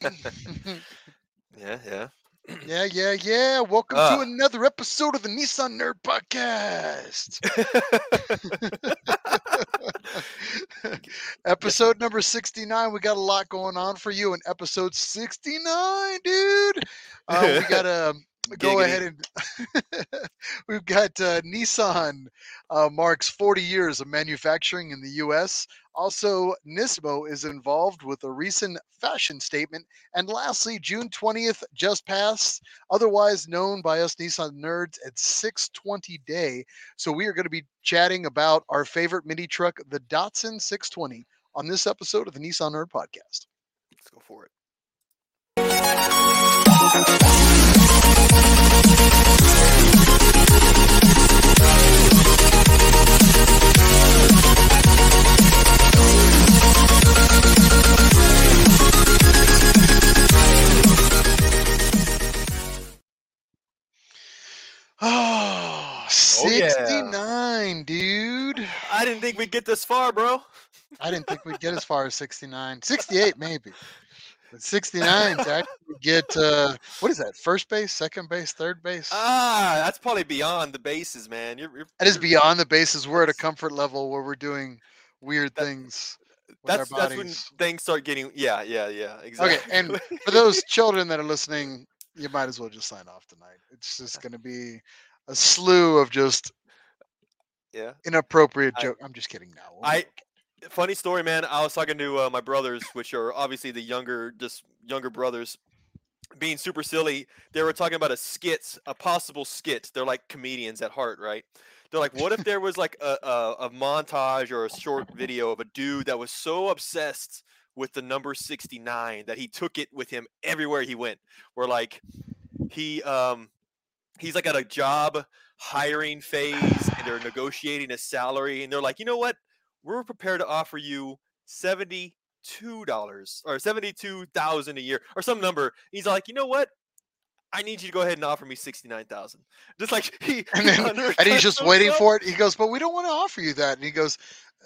yeah, yeah. Yeah, yeah, yeah. Welcome Ah. to another episode of the Nissan Nerd Podcast. episode number 69. We got a lot going on for you in episode 69, dude. Uh, we got to go Giggity. ahead and we've got uh, Nissan uh, marks 40 years of manufacturing in the U.S. Also, Nismo is involved with a recent fashion statement. And lastly, June 20th just passed, otherwise known by us Nissan nerds at 620 day. So we are going to be chatting about our favorite mini truck, the Datsun 620, on this episode of the Nissan Nerd Podcast. Let's go for it. Oh, oh, get this far, bro. I didn't think we'd get as far as 69. 68, maybe. But 69 to actually get, uh, what is that? First base, second base, third base? Ah, that's probably beyond the bases, man. You're, you're That is beyond the bases. We're at a comfort level where we're doing weird That- things with That's our that's when things start getting. Yeah, yeah, yeah. Exactly. Okay, and for those children that are listening, you might as well just sign off tonight. It's just going to be a slew of just yeah. inappropriate joke. I'm just kidding now. I funny story, man. I was talking to uh, my brothers, which are obviously the younger, just younger brothers, being super silly. They were talking about a skit, a possible skit. They're like comedians at heart, right? They're like, what if there was like a, a, a montage or a short video of a dude that was so obsessed with the number 69 that he took it with him everywhere he went. Where like he um he's like at a job hiring phase and they're negotiating a salary and they're like, you know what? We're prepared to offer you seventy two dollars or seventy two thousand a year or some number. He's like, you know what? I need you to go ahead and offer me sixty nine thousand. Just like he, and then and he's just waiting for it. He goes, "But we don't want to offer you that." And he goes,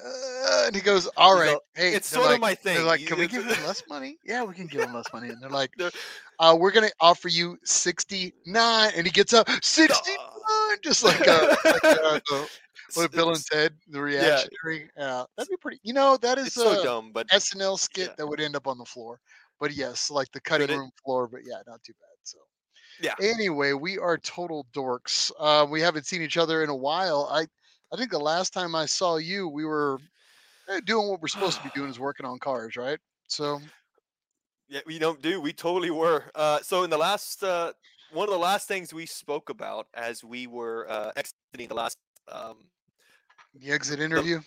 uh, and he goes, "All right, all- hey." it's sort of my thing. They're like, "Can we give him less money?" Yeah, we can give him less money. And they're like, uh, "We're gonna offer you sixty nine. And he gets up, sixty nine, just like uh, like the, what Bill and Ted, the reactionary. Yeah, that'd be pretty. You know, that is It's so a dumb, but SNL skit yeah. that would end up on the floor. But yes, like the cutting room floor. But yeah, not too bad. So. Yeah. Anyway, we are total dorks. Uh, we haven't seen each other in a while. I, I think the last time I saw you, we were eh, doing what we're supposed to be doing, is working on cars, right? So Yeah, we don't do. We totally were. Uh, so in the last, uh, one of the last things we spoke about as we were uh, exiting the last, um, the exit interview.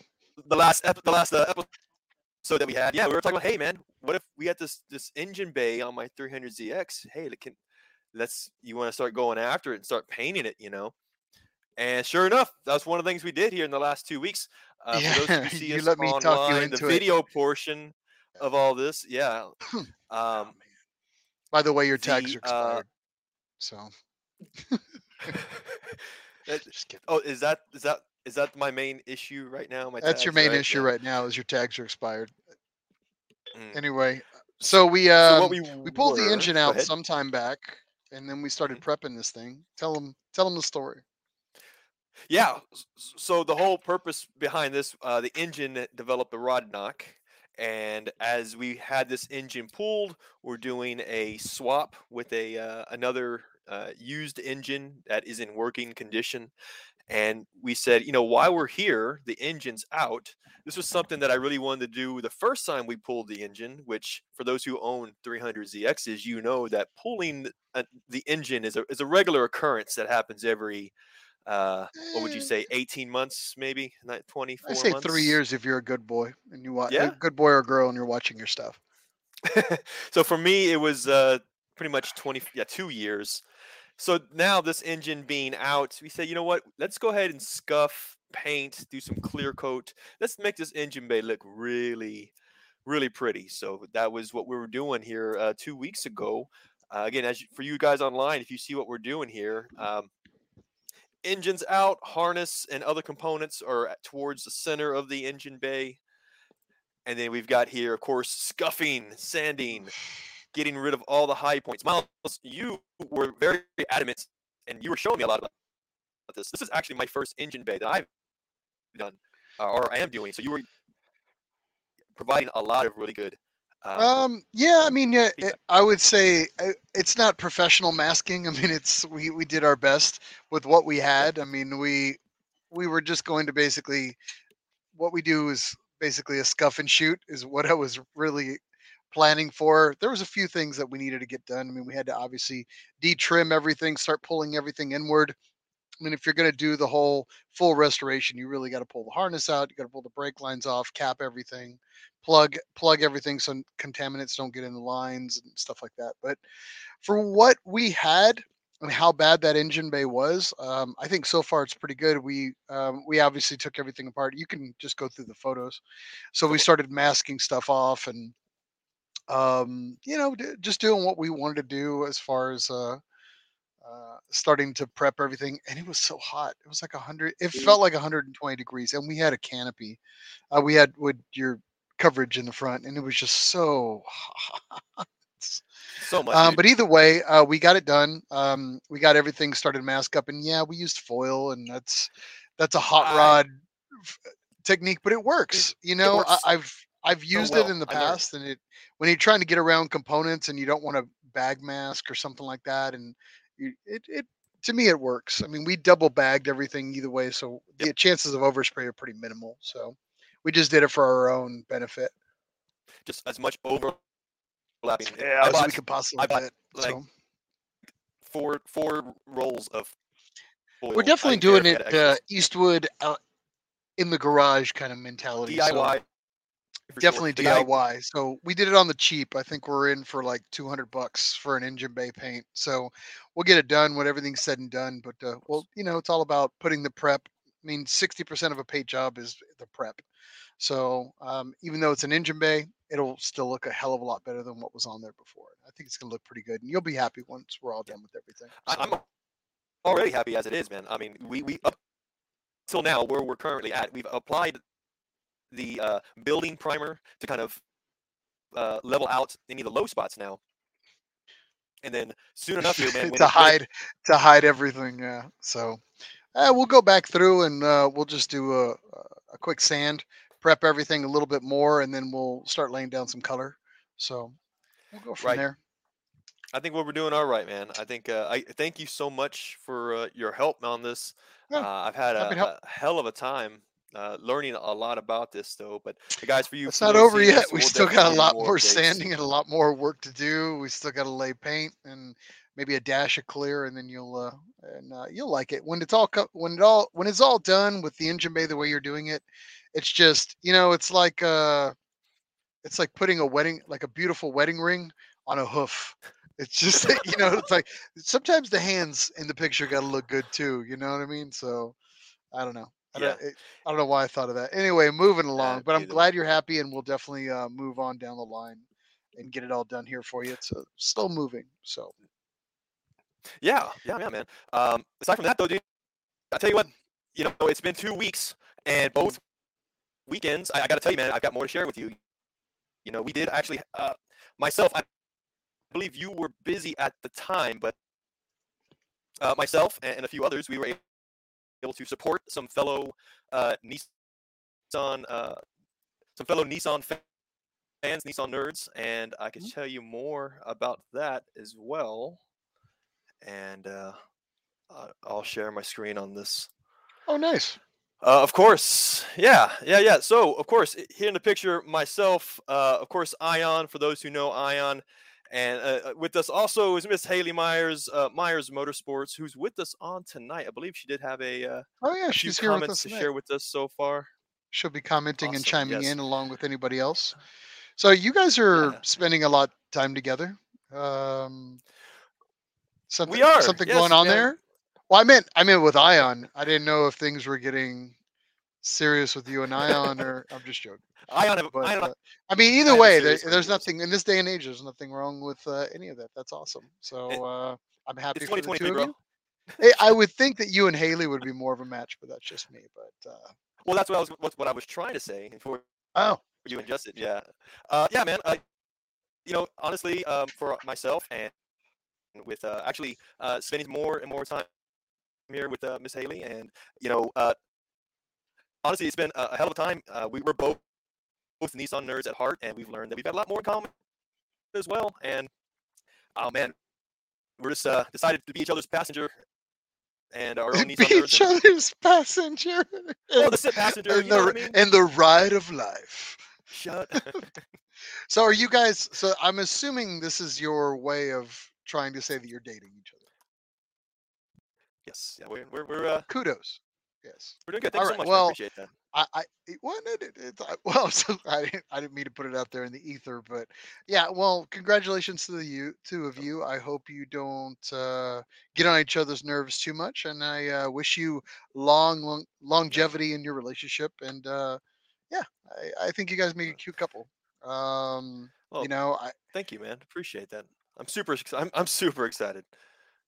the last, ep- the last uh, episode that we had, yeah, we were talking about, hey man, what if we had this this engine bay on my 300ZX? Hey, can, let's you want to start going after it and start painting it, you know? And sure enough, that's one of the things we did here in the last two weeks. Uh, for those Yeah, who see you us let me talk you online, into the it. video portion of all this, yeah. Oh, Um, man. By the way, your tags the, are uh, expired. so that- just kidding. Oh, is that is that is that my main issue right now? My That's your main right? issue right now. Is your tags are expired. Mm. Anyway, so we So um, what we we pulled the engine out sometime back, and then we started prepping this thing. Tell them, tell them the story. Yeah. So the whole purpose behind this, uh, the engine developed a rod knock, and as we had this engine pulled, we're doing a swap with a uh, another uh, used engine that is in working condition. And we said, you know, while we're here, the engine's out. This was something that I really wanted to do the first time we pulled the engine, which for those who own 300ZXs, you know that pulling the- uh, engine is a, is a regular occurrence that happens every, uh, what would you Eh, say, 18 months, maybe? Not 24 I say months? three years if you're a good boy and you watch Yeah. a good boy or girl and you're watching your stuff. so for me, it was uh, pretty much 20, yeah, two years. So now this engine being out, we said, you know what? Let's go ahead and scuff, paint, do some clear coat. Let's make this engine bay look really, really pretty. So that was what we were doing here uh, two weeks ago. Uh, again, as you, for you guys online, if you see what we're doing here, um, engines out, harness and other components are towards the center of the engine bay. And then we've got here, of course, scuffing, sanding, getting rid of all the high points. Miles, you were very adamant, and you were showing me a lot about this. This is actually my first engine bay that I've done, uh, or I am doing. So you were providing a lot of really good. Um, Um, yeah, I mean, yeah, it, I would say uh, it's not professional masking. I mean, it's we we did our best with what we had. I mean, we we were just going to basically what we do is basically a scuff and shoot is what I was really planning for. There was a few things that we needed to get done. I mean, we had to obviously detrim everything, start pulling everything inward. I mean, if you're going to do the whole full restoration, you really got to pull the harness out. You got to pull the brake lines off, cap everything, plug plug everything so contaminants don't get in the lines and stuff like that. But for what we had and how bad that engine bay was, um, I think so far it's pretty good. We um, we obviously took everything apart. You can just go through the photos. So we started masking stuff off and um, you know d- just doing what we wanted to do as far as uh, uh, starting to prep everything, and it was so hot. It was like a hundred. It Mhm. felt like 120 degrees, and we had a canopy. Uh, we had with your coverage in the front, and it was just so hot. so much. Um, but either way, uh, we got it done. Um, we got everything started mask up, and yeah, we used foil, and that's that's a hot rod f- technique, but it works. You know, works I, I've I've used well. it in the past, and it when you're trying to get around components and you don't want to bag mask or something like that, and you, it it to me it works. I mean, we double bagged everything either way, so the chances of overspray are pretty minimal. So we just did it for our own benefit. just as much overlapping. Yeah, I as we could possibly I bought, get. like, so. four four rolls of. Foil. We're definitely didn't doing it uh. Eastwood out in the garage kind of mentality. so DIY. sure. Definitely guy- DIY. So we did it on the cheap. I think we're in for like 200 bucks for an engine bay paint. So we'll get it done when everything's said and done. But uh, well, you know, it's all about putting the prep. I mean, 60% of a paint job is the prep. So um, even though it's an engine bay, it'll still look a hell of a lot better than what was on there before. I think it's gonna look pretty good, and you'll be happy once we're all done with everything. So- I'm already happy as it is, man. I mean, we we up till now where we're currently at, we've applied the uh, building primer to kind of uh, level out any of the low spots now. And then soon enough, here, man, to it- when it- hide to hide everything. Yeah. So uh, we'll go back through and uh, we'll just do a, a quick sand, prep everything a little bit more, and then we'll start laying down some color. So we'll go from Right. there. I think what we're doing all right, man. I think uh, I thank you so much for uh, your help on this. Yeah, uh, I've had a, a hell of a time uh, learning a lot about this, though. But guys, for you, It's not over yet. this, We we'll still got a lot more more sanding and a lot more work to do. We still got to lay paint and maybe a dash of clear, and then you'll uh, and uh, you'll like it when it's all co- when it all when it's all done with the engine bay the way you're doing it. It's just you know it's like uh it's like putting a wedding like a beautiful wedding ring on a hoof. It's just you know it's like sometimes the hands in the picture got to look good too. You know what I mean? So I don't know. I don't, I don't know why I thought of that. Anyway, moving along, but I'm glad you're happy, and we'll definitely uh, move on down the line and get it all done here for you. It's uh, still moving, so Yeah, yeah, yeah, man. Um, aside from that, though, dude, I tell you what, you know, it's been two weeks, and both weekends, I, I got to tell you, man, I've got more to share with you. You know, we did actually, uh, myself, I believe you were busy at the time, but uh, myself and, and a few others, we were able to support some fellow uh, Nissan, uh, some fellow Nissan fans, Nissan nerds, and I can Mhm. tell you more about that as well and uh, I'll share my screen on this. oh, nice. Uh, of course, yeah, yeah, yeah. So, of course, here in the picture, myself, uh, of course, Ion. For those who know Ion, and uh, uh, with us also is Miss Haley Myers, uh, Myers Motorsports, who's with us on tonight. I believe she did have a uh, Oh yeah, she's here with comments us to tonight. share with us so far. She'll be commenting and chiming yes. in along with anybody else. So you guys are Yeah. spending a lot of time together. Um, something, are, something yes, going on yeah. there. Well, I meant I meant with Ion. I didn't know if things were getting serious with you and Ion, or I'm just joking. Ion, have, But Ion, uh, I mean, either way, there, there's nothing in this day and age. There's nothing wrong with uh, any of that. That's awesome. So uh, I'm happy for the two of you. Hey, I would think that you and Haley would be more of a match, but that's just me. But uh, Well, that's what I was. What I was trying to say before oh, you and Justin. Yeah, uh, yeah, man. Uh, you know, honestly, um, for myself and with uh, actually uh, spending more and more time here with uh, Miss Haley, and you know, uh, honestly, it's been a, hell of a time. Uh, we were both both Nissan nerds at heart, and we've learned that we've got a lot more in common as well. And oh man, we're just uh, decided to be each other's passenger and our own Be Nissan nerds. each and- other's passenger. Oh, the passenger. and, the, I mean? and the ride of life. Shut. So are you guys so I'm assuming this is your way of trying to say that you're dating each other. yes. Yeah, we're we're we're, uh, Kudos. Yes. we're doing good. Thanks so Alright, much. well, I appreciate that. I, I it, well, it, it, it, I- well, so I didn't, I didn't mean to put it out there in the ether, but yeah, well, congratulations to the you two of you. I hope you don't uh, get on each other's nerves too much, and I uh, wish you long, long longevity in your relationship. And uh, yeah, I, I think you guys make a cute couple. Um, Well, you know, I thank you, man. Appreciate that. I'm super. I'm I'm super excited.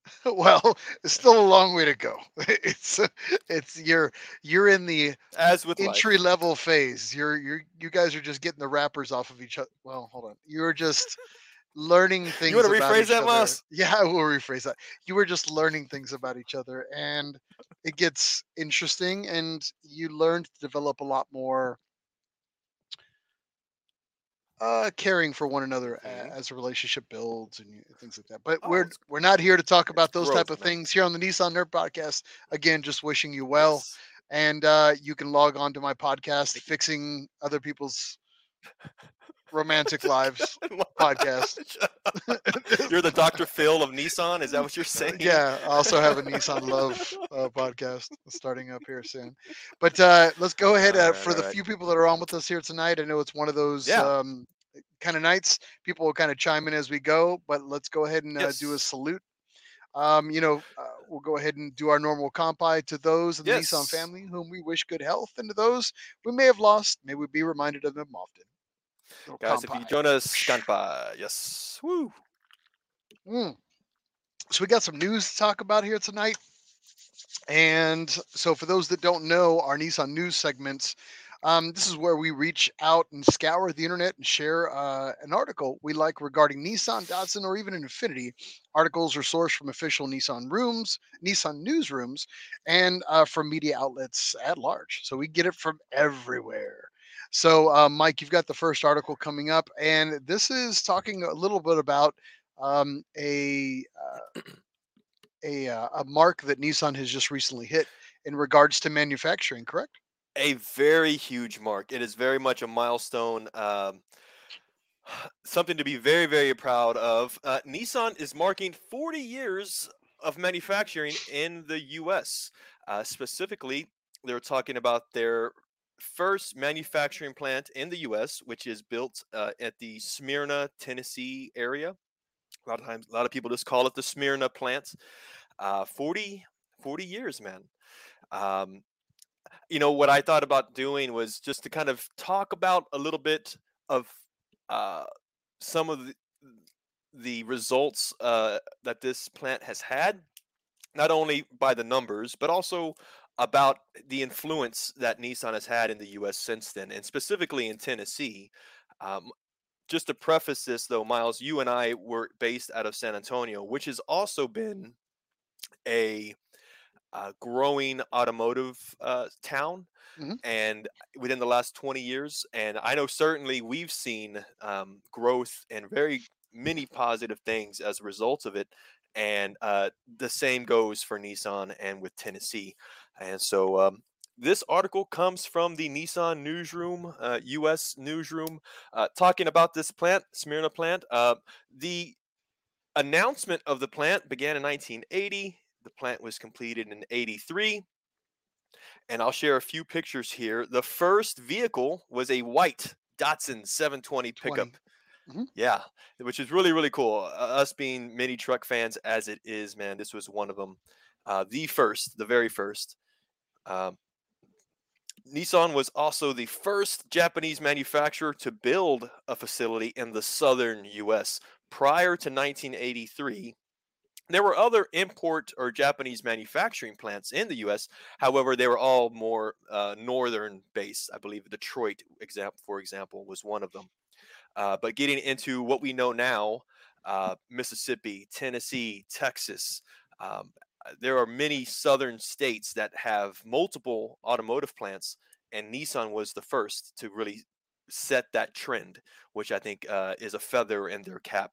well, it's still a long way to go. It's uh, it's you're you're in the As with life. entry level phase. You're you're you guys are just getting the wrappers off of each other. Well, hold on. You're just learning things. You wanna about rephrase that. Moss? Yeah, I will rephrase that. You were just learning things about each other, and it gets interesting, and you learn to develop a lot more. Uh, caring for one another Mhm. as a relationship builds and things like that. But Oh, we're we're not here to talk about those type of man. things here on the Nissan Nerd Podcast. Again, just wishing you well Yes. and uh, you can log on to my podcast, Fixing Other People's Romantic Lives podcast. You're the Dr. Phil of Nissan. Is that what you're saying? yeah, I also have a Nissan Love uh, podcast starting up here soon. But uh, let's go ahead uh, Alright, for the alright. few people that are on with us here tonight. I know it's one of those Yeah. um, kind of nights. People will kind of chime in as we go, but let's go ahead and uh, do a salute. Um, you know, uh, we'll go ahead and do our normal compi to those in the Nissan family whom we wish good health, and to those we may have lost, may we be reminded of them often. Little Guys, if you join us, stand by. Yes. Woo. Mm. So we got some news to talk about here tonight. And so for those that don't know, our Nissan news segments, um, this is where we reach out and scour the internet and share uh, an article we like regarding Nissan, Datsun, or even an Infiniti. Articles are sourced from official Nissan rooms, Nissan newsrooms, and uh, from media outlets at large. So we get it from everywhere. So, uh, Mike, you've got the first article coming up, and this is talking a little bit about um, a uh, a uh, a mark that Nissan has just recently hit in regards to manufacturing. Correct? A very huge mark. It is very much a milestone. Um, something to be very, very proud of. Uh, Nissan is marking 40 years of manufacturing in the U.S. Uh, specifically, they're talking about their first manufacturing plant in the U.S., which is built uh, at the Smyrna, Tennessee area. A lot of times, a lot of people just call it the Smyrna plant. Uh, 40, 40 years, man. Um, you know what I thought about doing was just to kind of talk about a little bit of uh, some of the, the results uh, that this plant has had, not only by the numbers, but also about the influence that Nissan has had in the U.S. since then, and specifically in Tennessee. Um, just to preface this, though, Miles, you and I were based out of San Antonio, which has also been a uh, growing automotive uh, town. Mhm. And within the last 20 years, and I know certainly we've seen um, growth and very many positive things as a result of it. And uh, the same goes for Nissan and with Tennessee. And so um, this article comes from the Nissan newsroom, uh, U.S. newsroom, uh, talking about this plant, Smyrna plant. Uh, the announcement of the plant began in 1980. The plant was completed in 83. And I'll share a few pictures here. The first vehicle was a white Datsun 720 pickup. 20. Mhm. Yeah, which is really, really cool. Uh, us being mini truck fans as it is, man, this was one of them. Uh, the first, the very first. Um, Nissan was also the first Japanese manufacturer to build a facility in the southern US. Prior to 1983, there were other import or Japanese manufacturing plants in the US. However, they were all more uh, northern based. I believe Detroit, for example, was one of them. Uh, but getting into what we know now, uh, Mississippi, Tennessee, Texas, um, there are many southern states that have multiple automotive plants, and Nissan was the first to really set that trend, which I think uh, is a feather in their cap.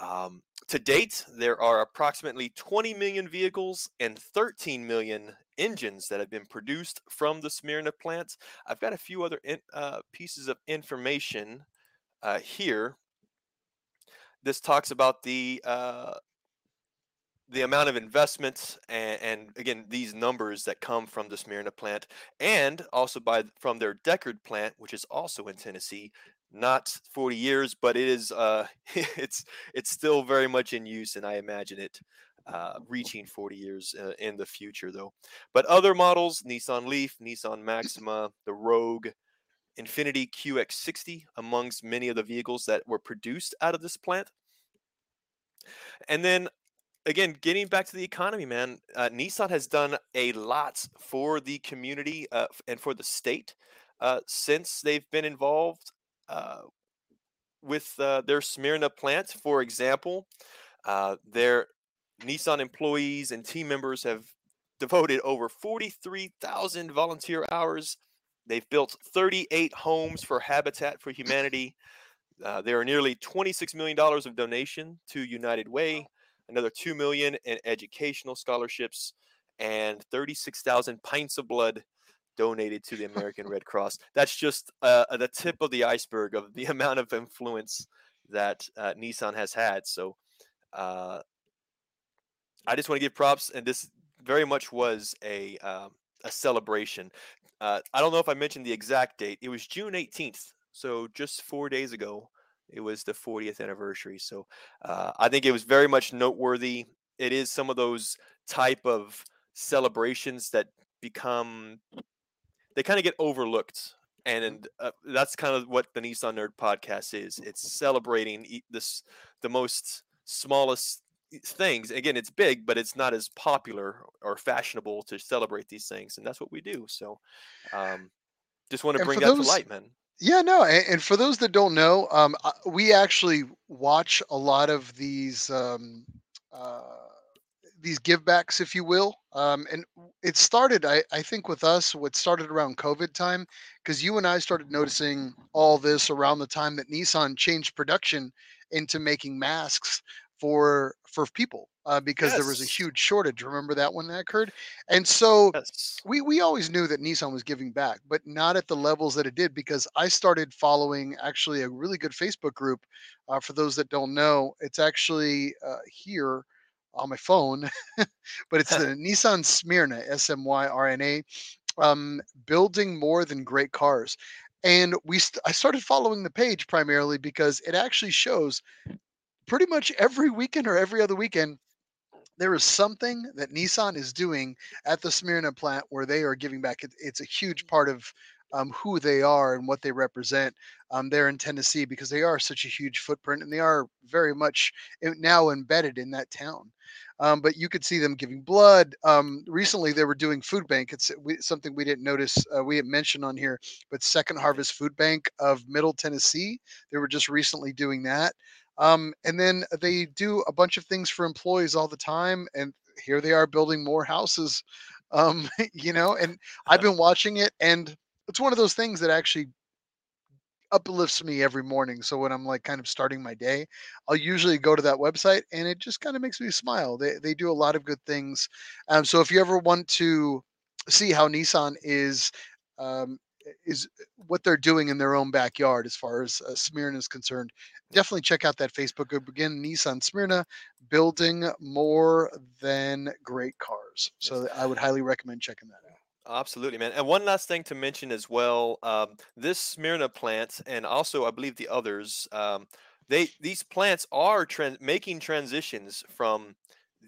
Um, to date, there are approximately 20 million vehicles and 13 million engines that have been produced from the Smyrna plant. I've got a few other in, uh, pieces of information uh, here. This talks about the uh, the amount of investments and, and, again these numbers that come from the Smyrna plant and also by from their Decherd plant which is also in Tennessee not 40 years but it is uh it's it's still very much in use and I imagine it uh, reaching 40 years uh, in the future though. But other models Nissan Leaf Nissan Maxima the Rogue Infiniti QX60 amongst many of the vehicles that were produced out of this plant. And then again, getting back to the economy, man, uh, Nissan has done a lot for the community uh, and for the state uh, since they've been involved uh, with uh, their Smyrna plant. For example, uh, their Nissan employees and team members have devoted over 43,000 volunteer hours. They've built 38 homes for Habitat for Humanity. there are nearly $26 million of donation to United Way another 2 million in educational scholarships and 36,000 pints of blood donated to the American Red Cross. That's just uh, the tip of the iceberg of the amount of influence that uh, Nissan has had. So uh, I just want to give props, and this very much was a um, a celebration. Uh, I don't know if I mentioned the exact date. It was June 18th, so just four days ago it was the 40th anniversary. So uh, I think it was very much noteworthy. It is some of those type of celebrations that become they kind of get overlooked and uh, that's kind of what the Nissan Nerd podcast is. It's celebrating this the most smallest things. Again, it's big, but it's not as popular or fashionable to celebrate these things, and that's what we do. So, um, just want to bring that those, to light, man. Yeah, no, and, and for those that don't know, um, we actually watch a lot of these um, uh, these givebacks, if you will. Um, and it started, I, I think, with us. What started around COVID time, because you and I started noticing all this around the time that Nissan changed production into making masks for for people uh, because yes. there was a huge shortage. Remember that when that occurred? And so yes. we we always knew that Nissan was giving back, but not at the levels that it did because I started following actually a really good Facebook group. Uh, for those that don't know, it's actually uh, here on my phone, but it's the Nissan Smyrna S M Y R N A, um, building more than great cars. And we, st- I started following the page primarily because it actually shows pretty much every weekend or every other weekend there is something that Nissan is doing at the Smyrna plant where they are giving back. It, it's a huge part of um, who they are and what they represent um, there in Tennessee because they are such a huge footprint and they are very much now embedded in that town. Um, but you could see them giving blood. Um, recently, they were doing food bank. It's we, something we didn't notice. Uh, we had mentioned on here, but Second Harvest Food Bank of Middle Tennessee. They were just recently doing that. Um, and then they do a bunch of things for employees all the time. And here they are building more houses, um, you know, and I've been watching it and it's one of those things that actually uplifts me every morning. So when I'm like kind of starting my day, I'll usually go to that website and it just kind of makes me smile. They, they do a lot of good things. Um, so if you ever want to see how Nissan is um, is what they're doing in their own backyard as far as uh, Smyrna is concerned. Definitely check out that Facebook group again, Nissan Smyrna, building more than great cars. So I would highly recommend checking that out. Absolutely, man. And one last thing to mention as well: um, this Smyrna plant, and also I believe the others, um, they these plants are trans- making transitions from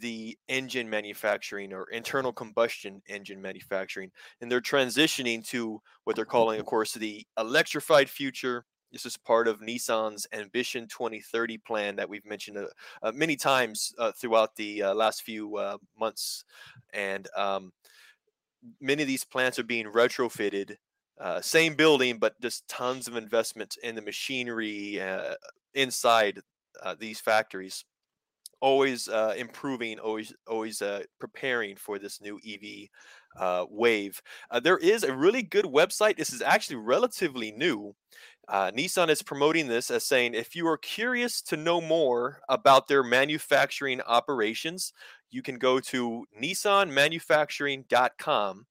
the engine manufacturing or internal combustion engine manufacturing and they're transitioning to what they're calling of course the electrified future. This is part of nissan's ambition 2030 plan that we've mentioned uh, uh, many times uh, throughout the uh, last few uh, months. And um, many of these plants are being retrofitted uh, same building, but just tons of investment in the machinery uh, inside uh, these factories. Always uh, improving, always always uh, preparing for this new EV uh, wave. there is a really good website. This is actually relatively new. Nissan is promoting this as saying if you are curious to know more about their manufacturing operations, you can go to nissanmanufacturing.com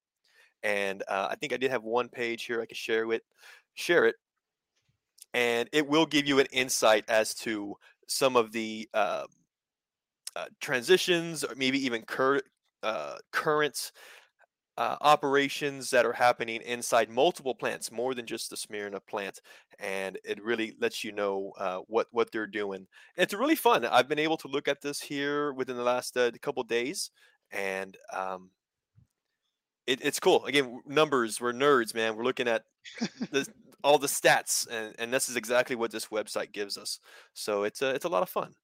and uh, I think I did have one page here I could share with share it, and it will give you an insight as to some of the uh, transitions, or maybe even cur- uh, current uh, operations that are happening inside multiple plants, more than just the Smyrna plant, and it really lets you know uh, what what they're doing. It's really fun. I've been able to look at this here within the last uh, couple days, and um, it, it's cool. Again, numbers. We're nerds, man. We're looking at the, all the stats, and, and this is exactly what this website gives us. So it's a it's a lot of fun.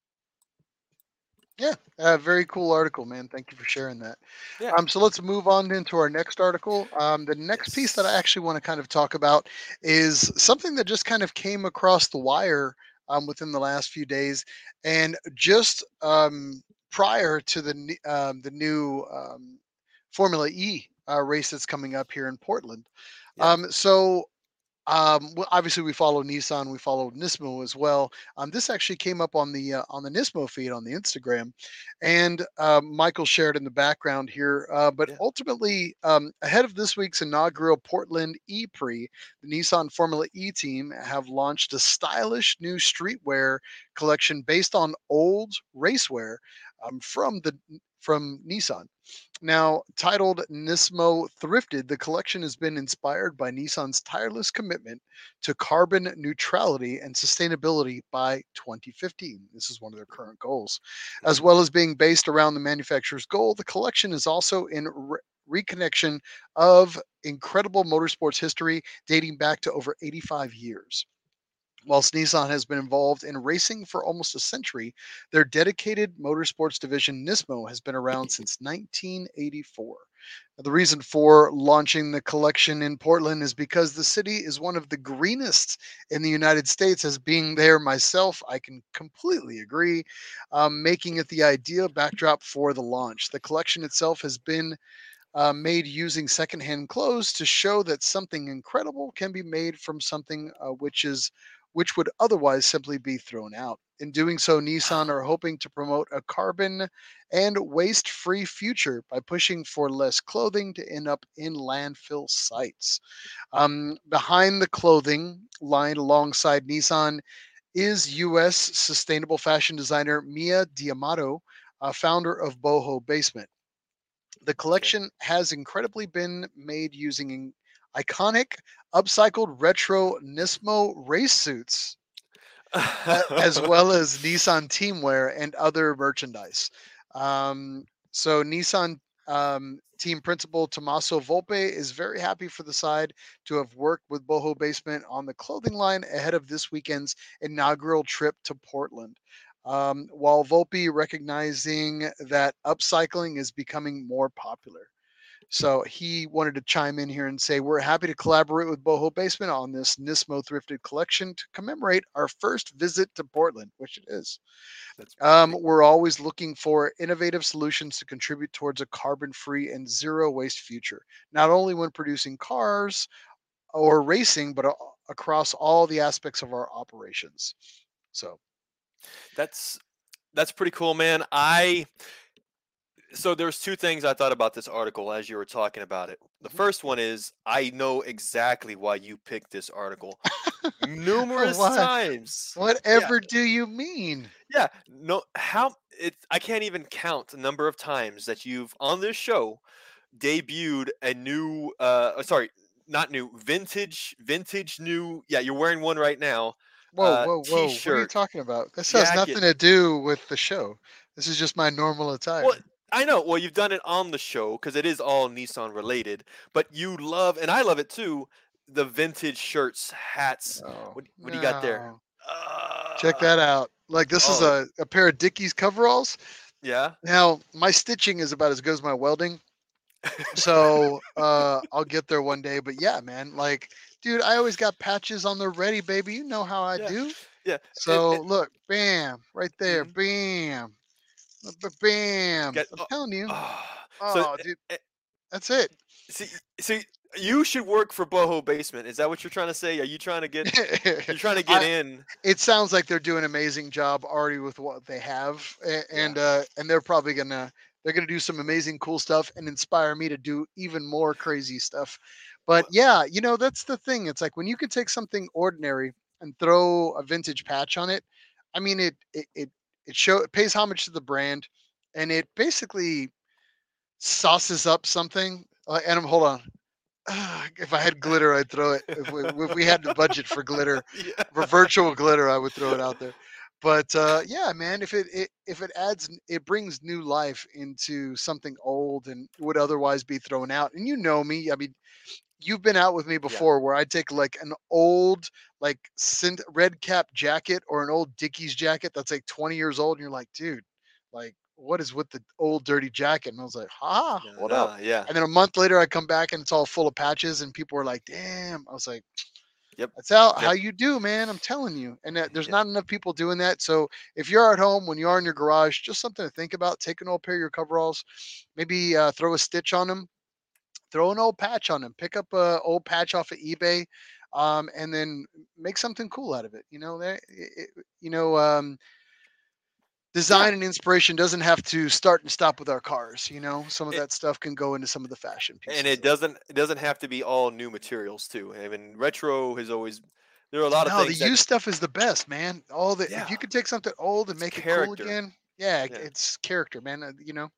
Yeah, uh, very cool article, man. Thank you for sharing that. Yeah. Um, so let's move on into our next article. Um, the next piece that I actually want to kind of talk about is something that just kind of came across the wire um, within the last few days, and just um, prior to the um, the new um, Formula E uh, race that's coming up here in Portland. Yeah. Um, so um, well, obviously we follow Nissan, we follow Nismo as well. Um, this actually came up on the uh, on the Nismo feed on the Instagram, and uh, Michael shared in the background here. Uh, but yeah. ultimately, um, ahead of this week's inaugural Portland E Prix, the Nissan Formula E team have launched a stylish new streetwear collection based on old racewear um, from the from Nissan. Now, titled Nismo Thrifted, the collection has been inspired by Nissan's tireless commitment to carbon neutrality and sustainability by 2015. This is one of their current goals. As well as being based around the manufacturer's goal, the collection is also in re- reconnection of incredible motorsports history dating back to over 85 years. Whilst Nissan has been involved in racing for almost a century, their dedicated motorsports division Nismo has been around since 1984. The reason for launching the collection in Portland is because the city is one of the greenest in the United States. As being there myself, I can completely agree, um, making it the ideal backdrop for the launch. The collection itself has been uh, made using secondhand clothes to show that something incredible can be made from something uh, which is which would otherwise simply be thrown out. In doing so, Nissan are hoping to promote a carbon and waste free future by pushing for less clothing to end up in landfill sites. Um, behind the clothing line alongside Nissan is U.S. sustainable fashion designer Mia Diamato, uh, founder of Boho Basement. The collection has incredibly been made using iconic upcycled retro Nismo race suits, as well as Nissan teamwear and other merchandise. Um, so Nissan um, team principal Tommaso Volpe is very happy for the side to have worked with Boho Basement on the clothing line ahead of this weekend's inaugural trip to Portland. Um, while Volpe recognizing that upcycling is becoming more popular. So he wanted to chime in here and say, We're happy to collaborate with Boho Basement on this Nismo thrifted collection to commemorate our first visit to Portland, which it is. Um, we're always looking for innovative solutions to contribute towards a carbon free and zero waste future, not only when producing cars or racing, but across all the aspects of our operations. So that's that's pretty cool, man. I so there's two things I thought about this article as you were talking about it. The mm-hmm. first one is I know exactly why you picked this article numerous what? times. Whatever yeah. do you mean? Yeah, no how it I can't even count the number of times that you've on this show debuted a new uh, uh sorry, not new, vintage vintage new. Yeah, you're wearing one right now. Whoa, uh, whoa, whoa. T-shirt. What are you talking about? This has nothing to do with the show. This is just my normal attire. Well, I know. Well, you've done it on the show because it is all Nissan related. But you love, and I love it too, the vintage shirts, hats. Oh, what, what do you got there? Uh, Check that out. Like this oh. is a, a pair of Dickies coveralls. Yeah. Now my stitching is about as good as my welding. so uh, I'll get there one day. But yeah, man, like, dude, I always got patches on the ready, baby. You know how I Yeah. do. Yeah. So it- look, bam, right there, Mhm. bam, bam. Get- I'm oh, telling you. Ah, Oh, so, dude, eh, that's it. see, see, you should work for Boho Basement. Is that what you're trying to say? Are you trying to get? You're trying to get I- in? it sounds like they're doing an amazing job already with what they have, and uh, and they're probably gonna they're gonna do some amazing cool stuff and inspire me to do even more crazy stuff. But yeah, you know that's the thing. It's like when you can take something ordinary and throw a vintage patch on it. I mean, it it it it show it pays homage to the brand, and it basically sauces up something. Uh, and I'm hold on. if I had glitter, I'd throw it. If we, if we had the budget for glitter, Yeah. for virtual glitter, I would throw it out there. But uh, yeah, man, if it, it if it adds, it brings new life into something old and would otherwise be thrown out. And you know me, I mean, you've been out with me before where I take like an old like cint- Red Kap jacket or an old Dickies jacket that's like 20 years old, and you're like, dude, like what is with the old dirty jacket? And I was like, ha, Yeah, what up? Yeah. And then a month later, I come back and it's all full of patches, and people were like, "Damn!" I was like, Yep. That's how Yep. how you do, man. I'm telling you." And that, there's Yeah. not enough people doing that. So if you're at home when you are in your garage, just something to think about. Take an old pair of your coveralls, maybe uh, throw a stitch on them, throw an old patch on them, pick up a old patch off of eBay, um, and then make something cool out of it. You know, that it, you know. Um, Design and inspiration doesn't have to start and stop with our cars. You know, some of It- that stuff can go into some of the fashion pieces. and it doesn't it doesn't have to be all new materials too. I mean, retro has always there are a lot of no, things. the that- used stuff is the best, man. All the if Yeah. you could take something old and It's make it cool again, yeah, Yeah. it's character, man. Uh, You know,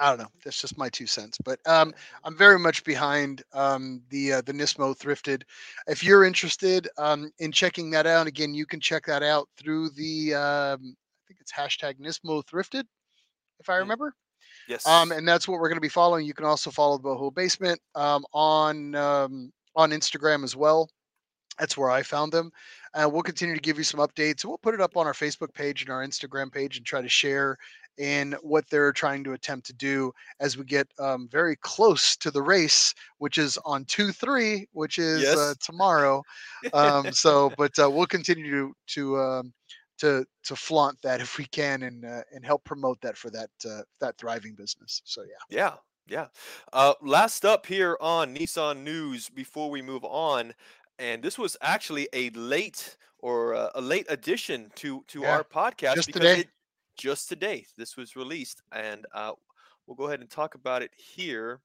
I don't know. That's just my two cents. But um, I'm very much behind um, the uh, the Nismo thrifted. If you're interested um, in checking that out, again, you can check that out through the um, I think it's hashtag Nismo thrifted, if I Mm. remember. yes. Um, and that's what we're going to be following. You can also follow the Boho Basement um, on um, on Instagram as well. That's where I found them. Uh, we'll continue to give you some updates. We'll put it up on our Facebook page and our Instagram page and try to share in what they're trying to attempt to do as we get um, very close to the race, which is on two three, which is uh, tomorrow. Um, so, but uh, we'll continue to to um, to to flaunt that if we can and uh, and help promote that for that uh, that thriving business. So yeah. Yeah, yeah. Uh, last up here on Nissan News before we move on, and this was actually a late or uh, a late addition to to Yeah, our podcast because today. it just today this was released, and uh, we'll go ahead and talk about it here.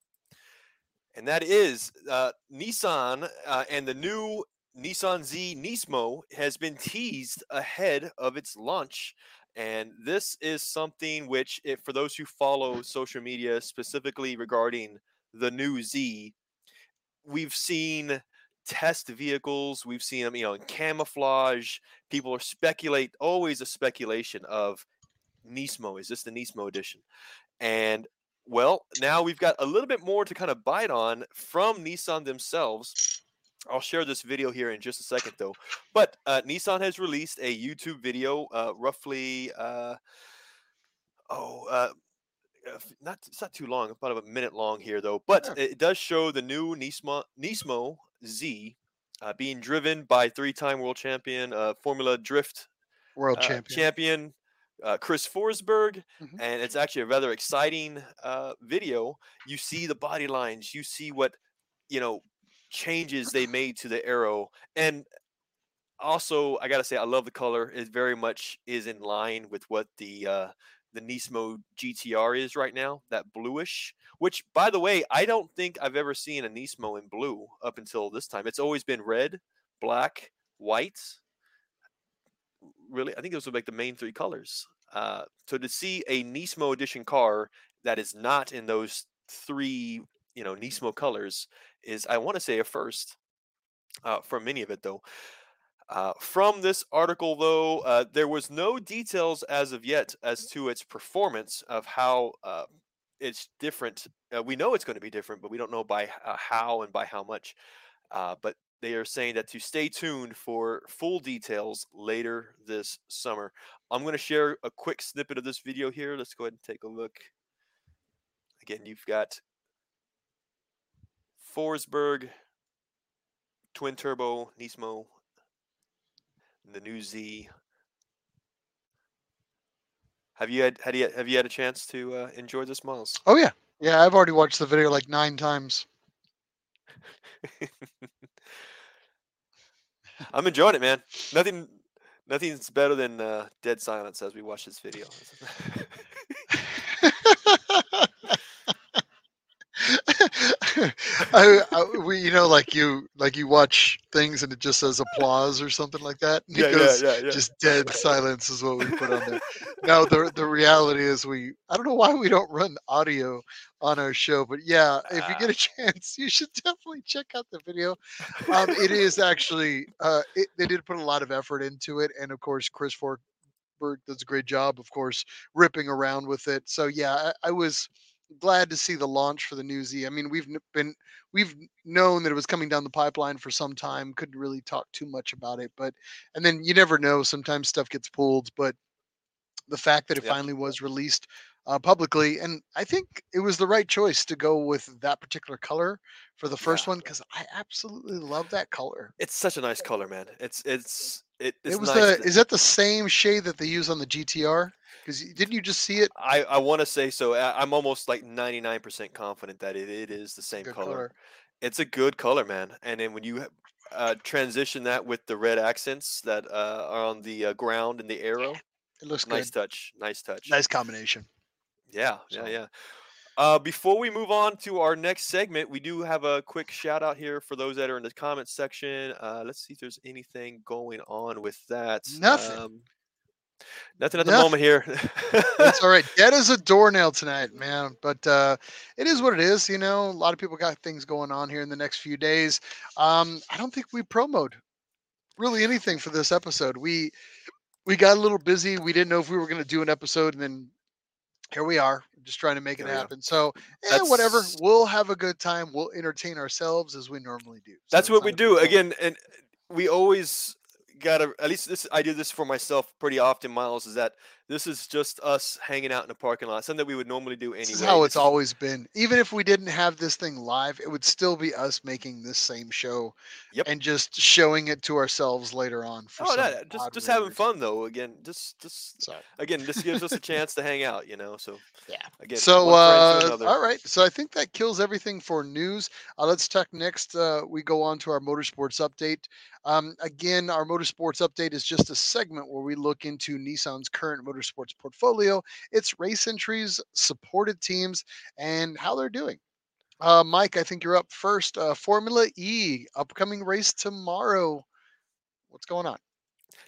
And that is uh, Nissan uh, and the new Nissan Z Nismo has been teased ahead of its launch. And this is something which, if, for those who follow social media specifically regarding the new Z, we've seen test vehicles, we've seen them, you know, in camouflage. People are speculate, always a speculation of Nismo. Is this the Nismo edition? And well, now we've got a little bit more to kind of bite on from Nissan themselves. I'll share this video here in just a second, though. But uh, Nissan has released a YouTube video, uh, roughly, uh, oh, uh, uh, not it's not too long, about a minute long here, though. But Yeah. it does show the new Nismo Nismo Z uh, being driven by three-time world champion, uh, Formula Drift World champion. champion uh, Chris Forsberg, Mhm. and it's actually a rather exciting uh, video. You see the body lines, you see what you know changes they made to the aero, and also I gotta say I love the color. It very much is in line with what the uh, the Nismo GTR is right now, that bluish. Which, by the way, I don't think I've ever seen a Nismo in blue up until this time. It's always been red, black, white really, I think those are like the main three colors. Uh, so to see a Nismo edition car that is not in those three, you know, Nismo colors is, I want to say, a first uh, for many of it, though. Uh, from this article, though, uh, there was no details as of yet as to its performance of how uh, it's different. Uh, we know it's going to be different, but we don't know by uh, how and by how much. Uh, but they are saying that to stay tuned for full details later this summer. I'm going to share a quick snippet of this video here. Let's go ahead and take a look. Again, you've got Forsberg, twin turbo Nismo, the new Z. Have you had, had you, have you had a chance to uh, enjoy this, Miles? Oh yeah, yeah. I've already watched the video like nine times. I'm enjoying it, man. Nothing, nothing's better than uh, dead silence as we watch this video. I, I, we, you know, like you, like you watch things and it just says applause or something like that. Yeah, Because yeah, yeah, yeah. just dead silence is what we put on there. now the the reality is we. I don't know why we don't run audio on our show, but yeah, if you get a chance, you should definitely check out the video. Um, it is actually, uh, it, they did put a lot of effort into it, and of course, Chris Forsberg does a great job, of course, ripping around with it. So yeah, I, I was glad to see the launch for the new Z. I mean, we've been we've known that it was coming down the pipeline for some time. Couldn't really talk too much about it, but and then you never know. Sometimes stuff gets pulled, but the fact that it Yep. finally was released uh, publicly, and I think it was the right choice to go with that particular color for the first Yeah. one because I absolutely love that color. It's such a nice color, man. It's it's it, it's it was nice the is that the same shade that they use on the GTR? Because didn't you just see it? I, I want to say so. I, I'm almost like 99% confident that it, it is the same color. color. It's a good color, man. And then when you uh, transition that with the red accents that uh, are on the uh, ground and the aero, It looks nice good. touch. Nice touch. Nice combination. Yeah, yeah, So- yeah. Uh, before we move on to our next segment, we do have a quick shout out here for those that are in the comments section. Uh, let's see if there's anything going on with that. Nothing. Um, nothing at the Nothing. moment here. That's all right. Dead as a doornail tonight, man. But uh, it is what it is. You know, a lot of people got things going on here in the next few days. Um, I don't think we promoed really anything for this episode. We we got a little busy. We didn't know if we were going to do an episode, and then here we are, just trying to make it happen. So, eh, whatever. We'll have a good time. We'll entertain ourselves as we normally do. So That's what we do. Again, and we always gotta at least this I do this for myself pretty often, Miles, is that this is just us hanging out in a parking lot. Something that we would normally do anyway. This is how it's always been. Even if we didn't have this thing live, it would still be us making this same show Yep. and just showing it to ourselves later on. For Oh, just just having reason. fun though. Again, just just So again, this gives us a chance to hang out, you know. So Yeah. again, so one friend to uh, all right. So I think that kills everything for news. Uh, let's talk next. Uh, we go on to our motorsports update. Um, again, our motorsports update is just a segment where we look into Nissan's current motorsports portfolio, its race entries, supported teams, and how they're doing. Uh, Mike, I think you're up first. Uh, Formula E, upcoming race tomorrow. What's going on?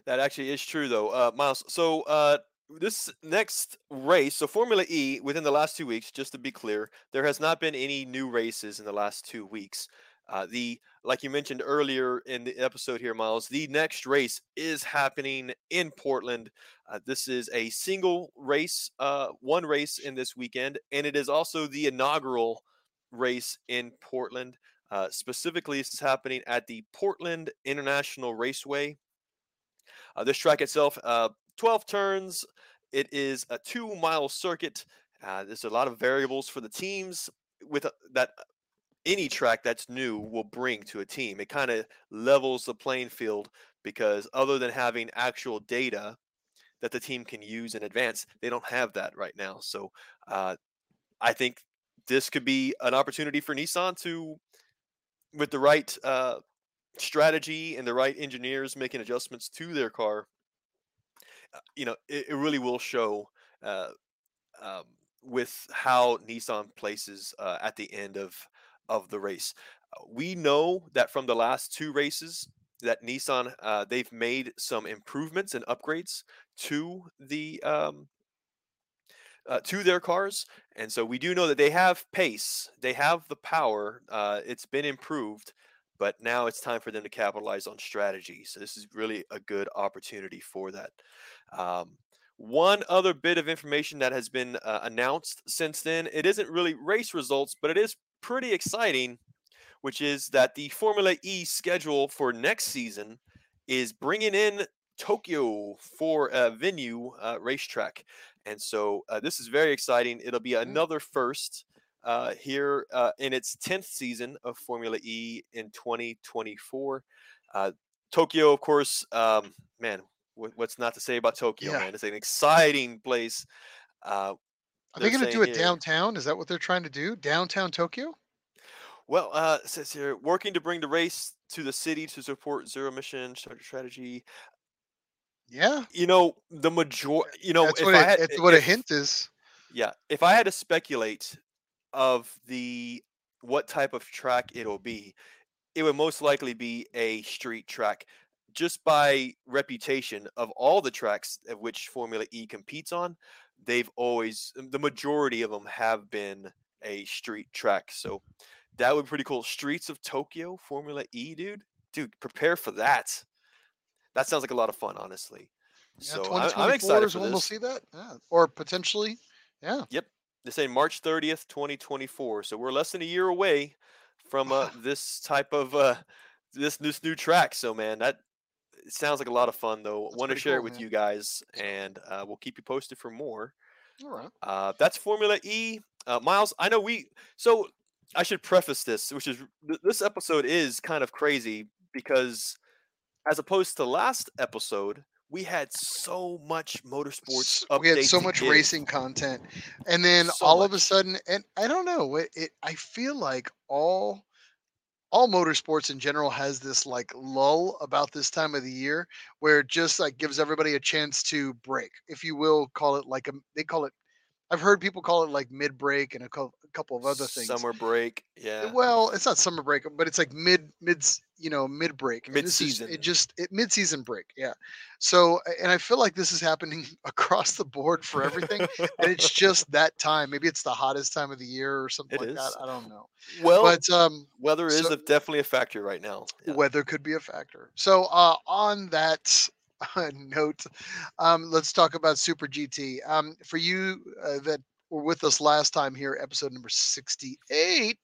That actually is true, though, uh, Miles. So uh, this next race, so Formula E, within the last two weeks, just to be clear, there has not been any new races in the last two weeks. Uh, the like you mentioned earlier in the episode here, Miles, the next race is happening in Portland. Uh, this is a single race, uh, one race in this weekend, and it is also the inaugural race in Portland. Uh, specifically, this is happening at the Portland International Raceway. Uh, this track itself, uh, 12 turns. It is a two mile circuit. Uh, there's a lot of variables for the teams with that any track that's new will bring to a team. It kind of levels the playing field because other than having actual data that the team can use in advance, they don't have that right now. So uh, I think this could be an opportunity for Nissan to, with the right uh, strategy and the right engineers making adjustments to their car, uh, you know, it, it really will show uh, um, with how Nissan places uh, at the end of of the race. Uh, We know that from the last two races that Nissan uh, they've made some improvements and upgrades to the um, uh, to their cars, and so we do know that they have pace, they have the power. Uh, it's been improved, but now it's time for them to capitalize on strategy. So this is really a good opportunity for that. Um, one other bit of information that has been uh, announced since then, it isn't really race results, but it is pretty exciting, which is that the Formula E schedule for next season is bringing in Tokyo for a venue uh, racetrack. And so uh, this is very exciting. It'll be Mm. another first uh, here uh, in its 10th season of Formula E in 2024. Uh, Tokyo, of course, um, man, what's not to say about Tokyo, yeah. man? It's an exciting place. Are they going to do it here, downtown? Is that what they're trying to do? Downtown Tokyo? Well, uh, it says here, working to bring the race to the city to support zero emission strategy. Yeah. You know, the major, you know, that's what, it, had, what if, a hint is. Yeah. If I had to speculate of the what type of track it'll be, it would most likely be a street track just by reputation of all the tracks of which Formula E competes on, they've always the majority of them have been a street track. So that would be pretty cool. Streets of Tokyo, Formula E, dude. Dude, prepare for that. That sounds like a lot of fun, honestly. Yeah, so I, am excited for this. We'll see that, yeah. or potentially, yeah. Yep, they say March 30th, 2024. So we're less than a year away from uh, this type of uh, this this new track. So man, that it sounds like a lot of fun though. Want to share cool, it with man. you guys, and uh, we'll keep you posted for more. All right. Uh, that's Formula E. Uh, Miles, I know we. So I should preface this, which is this episode is kind of crazy because, as opposed to last episode, we had so much motorsports. We had so much racing content, and then so all much. of a sudden, and I don't know, it, it, I feel like all all motorsports in general has this like lull about this time of the year where it just like gives everybody a chance to break if you will call it like a they call it i've heard people call it like mid break and a couple of other things. Summer break, eh, yeah. Well, it's not summer break, but it's like mid mid you know mid break, mid season. It just it mid season break, yeah. So, and I feel like this is happening across the board for everything, and it's just that time. Maybe it's the hottest time of the year or something it like is. that. I don't know. Well, but um, weather is so, a, definitely a factor right now. Yeah. Weather could be a factor. So, uh, on that note, um, let's talk about Super GT. Um, for you uh, that were with us last time here, episode number 68,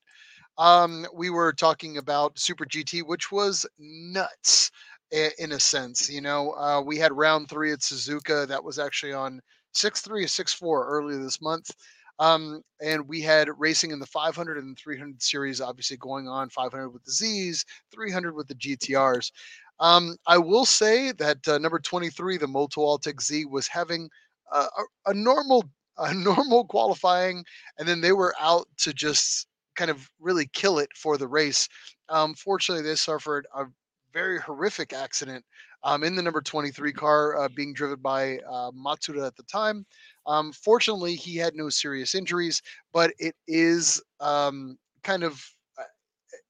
um, we were talking about Super GT, which was nuts in a sense. You know, uh, we had round three at Suzuka. That was actually on 6 3 6 4 earlier this month. Um, and we had racing in the 500 and 300 series, obviously going on 500 with the Z's, 300 with the GTRs. Um, I will say that uh, number 23, the Motul Autech Z, was having a, a, a normal a normal qualifying, and then they were out to just kind of really kill it for the race. Um, fortunately, they suffered a very horrific accident um, in the number 23 car uh, being driven by uh, Matsuda at the time. Um, fortunately, he had no serious injuries, but it is um, kind of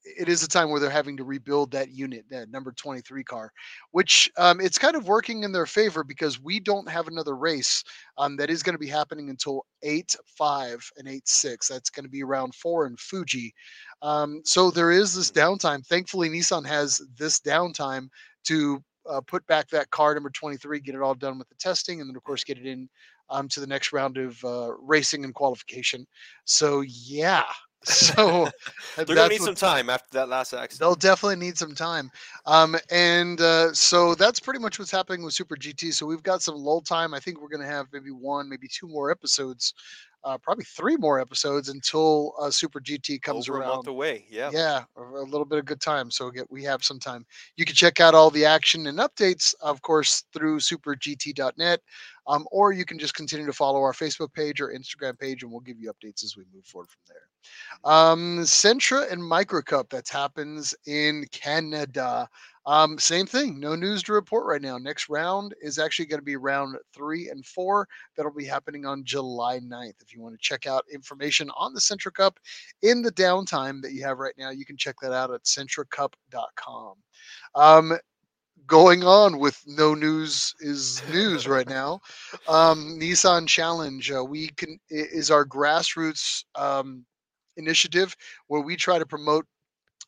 it is a time where they're having to rebuild that unit, that number 23 car, which um, it's kind of working in their favor because we don't have another race um, that is going to be happening until 8 5 and 8 6. That's going to be around four in Fuji. Um, so there is this downtime. Thankfully, Nissan has this downtime to uh, put back that car number 23, get it all done with the testing, and then, of course, get it in um, to the next round of uh, racing and qualification. So, yeah, so they're gonna need what, some time after that last accident. They'll definitely need some time. Um, and uh, so that's pretty much what's happening with Super GT. So we've got some lull time. I think we're gonna have maybe one, maybe two more episodes uh, probably three more episodes until uh, Super GT comes Over around. A month away, yeah. Yeah, a little bit of good time. So get, we have some time. You can check out all the action and updates, of course, through supergt.net, um, or you can just continue to follow our Facebook page or Instagram page, and we'll give you updates as we move forward from there. Um, Sentra and Micra Cup that happens in Canada. Um, same thing, no news to report right now. Next round is actually going to be round three and four. That'll be happening on July 9th. If you want to check out information on the Sentra Cup in the downtime that you have right now, you can check that out at sentracup.com. Um, going on with no news is news right now. Um, Nissan Challenge, uh, we can is our grassroots um, initiative where we try to promote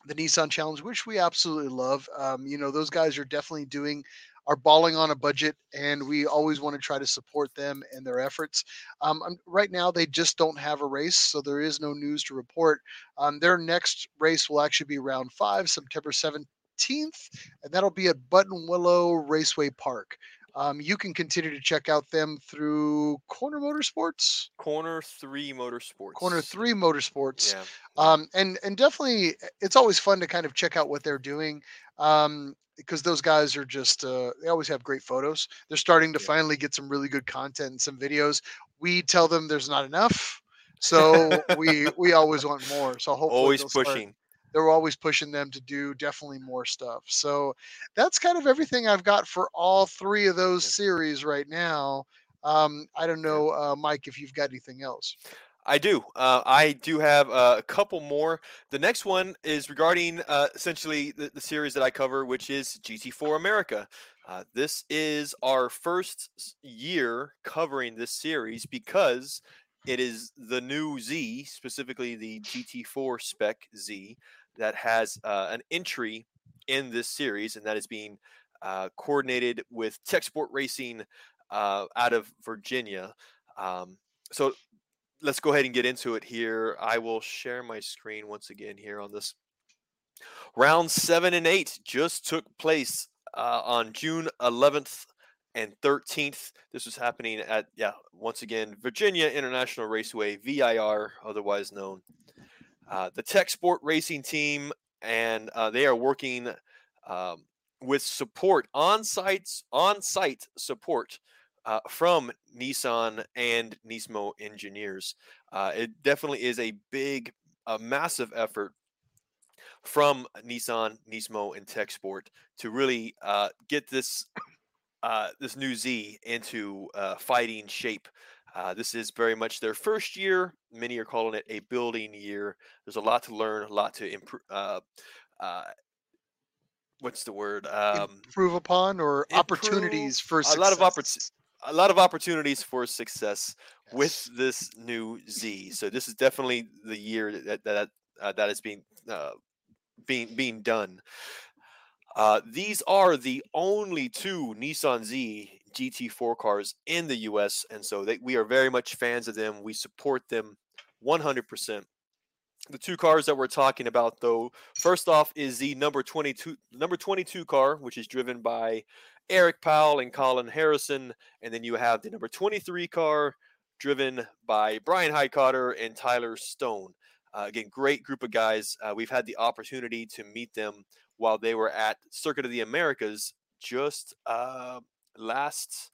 the Nissan Challenge, which we absolutely love. Um, you know, those guys are definitely doing are balling on a budget, and we always want to try to support them and their efforts. Um, right now, they just don't have a race, so there is no news to report. Um, their next race will actually be round five, September 17th, and that'll be at Buttonwillow Raceway Park. Um, you can continue to check out them through Corner Motorsports, Corner Three Motorsports. Corner Three Motorsports, Yeah. um, and and definitely it's always fun to kind of check out what they're doing. Um, because those guys are just uh, they always have great photos. They're starting to Yeah. finally get some really good content and some videos. We tell them there's not enough, so we we always want more. So hopefully Always they'll start- pushing. They're always pushing them to do definitely more stuff. So that's kind of everything I've got for all three of those series right now. Um, I don't know, uh, Mike, if you've got anything else. I do. Uh, I do have uh, a couple more. The next one is regarding uh, essentially the, the series that I cover, which is GT4 America. Uh, this is our first year covering this series because it is the new Z, specifically the GT4 spec Z, that has uh, an entry in this series, and that is being uh, coordinated with Tech Sport Racing uh, out of Virginia. Um, so let's go ahead and get into it here. I will share my screen once again here on this. Round seven and eight just took place uh, on June 11th and 13th. This was happening at, yeah, once again, Virginia International Raceway, VIR, otherwise known. Uh, the Tech Sport Racing Team, and uh, they are working um, with support on sites on site support uh, from Nissan and Nismo engineers. Uh, it definitely is a big, a massive effort from Nissan, Nismo, and Tech Sport to really uh, get this uh, this new Z into uh, fighting shape. Uh, this is very much their first year. Many are calling it a building year. There's a lot to learn, a lot to improve. Uh, uh, what's the word? Um, Improve upon or improve opportunities for a lot of opportu- success. a lot of opportunities for success with this new Z. So this is definitely the year that that uh, that is being uh, being being done. Uh, these are the only two Nissan Z GT4 cars in the U.S., and so they, we are very much fans of them. We support them 100%. The two cars that we're talking about, though, first off is the number 22 number 22 car, which is driven by Eric Powell and Colin Harrison, and then you have the number 23 car driven by Bryan Heitkotter and Tyler Stone. Uh, again, great group of guys. Uh, we've had the opportunity to meet them while they were at Circuit of the Americas just uh, last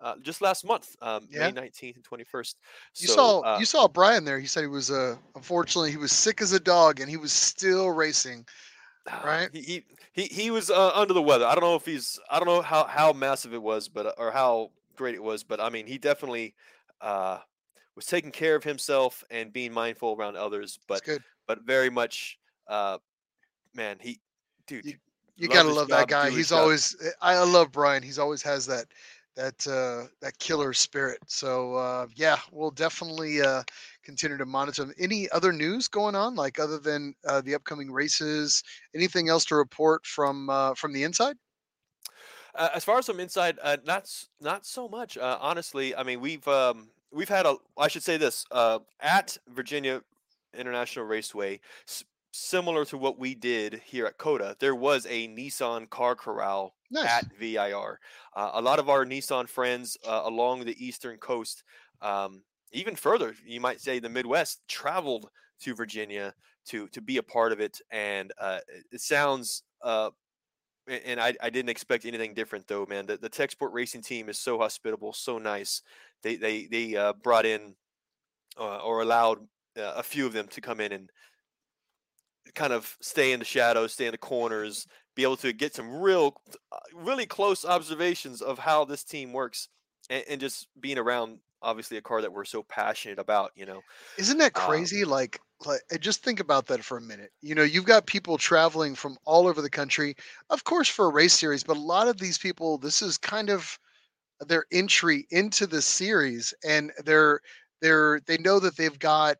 uh, just last month, um, Yeah. May 19th and 21st. You So, saw uh, you saw Bryan there. He said he was uh unfortunately he was sick as a dog and he was still racing. Ah, right? He he he, was uh, under the weather. I don't know if he's I don't know how how massive it was, but uh, or how great it was, but I mean he definitely uh, was taking care of himself and being mindful around others. But but very much, uh, man, he dude. You- You love gotta love job, that guy. He's always eh, I I love Bryan. He's always has that that uh that killer spirit. So uh yeah, we'll definitely uh continue to monitor him. Any other news going on, like other than uh the upcoming races? Anything else to report from uh from the inside? Uh, as far as some inside, uh, not not so much. Uh, honestly, I mean we've um, we've had a. I should say this uh, at Virginia International Raceway, s- similar to what we did here at COTA. There was a Nissan car corral Nice. at VIR. Uh, a lot of our Nissan friends uh, along the eastern coast, um, even further, you might say the Midwest, traveled to Virginia to to be a part of it, and uh, it- sounds. Uh, and I, I didn't expect anything different though, man. The the Tech Sport Racing team is so hospitable, so nice. They they they uh, brought in uh, or allowed uh, a few of them to come in and kind of stay in the shadows, stay in the corners, be able to get some real, uh, really close observations of how this team works, and, and just being around obviously a car that we're so passionate about. You know, Isn't that Um, crazy? Like, like, uh, just think about that for a minute. You know, you've got people traveling from all over the country, of course, for a race series, but a lot of these people, this is kind of their entry into the series, and they're they're they know that they've got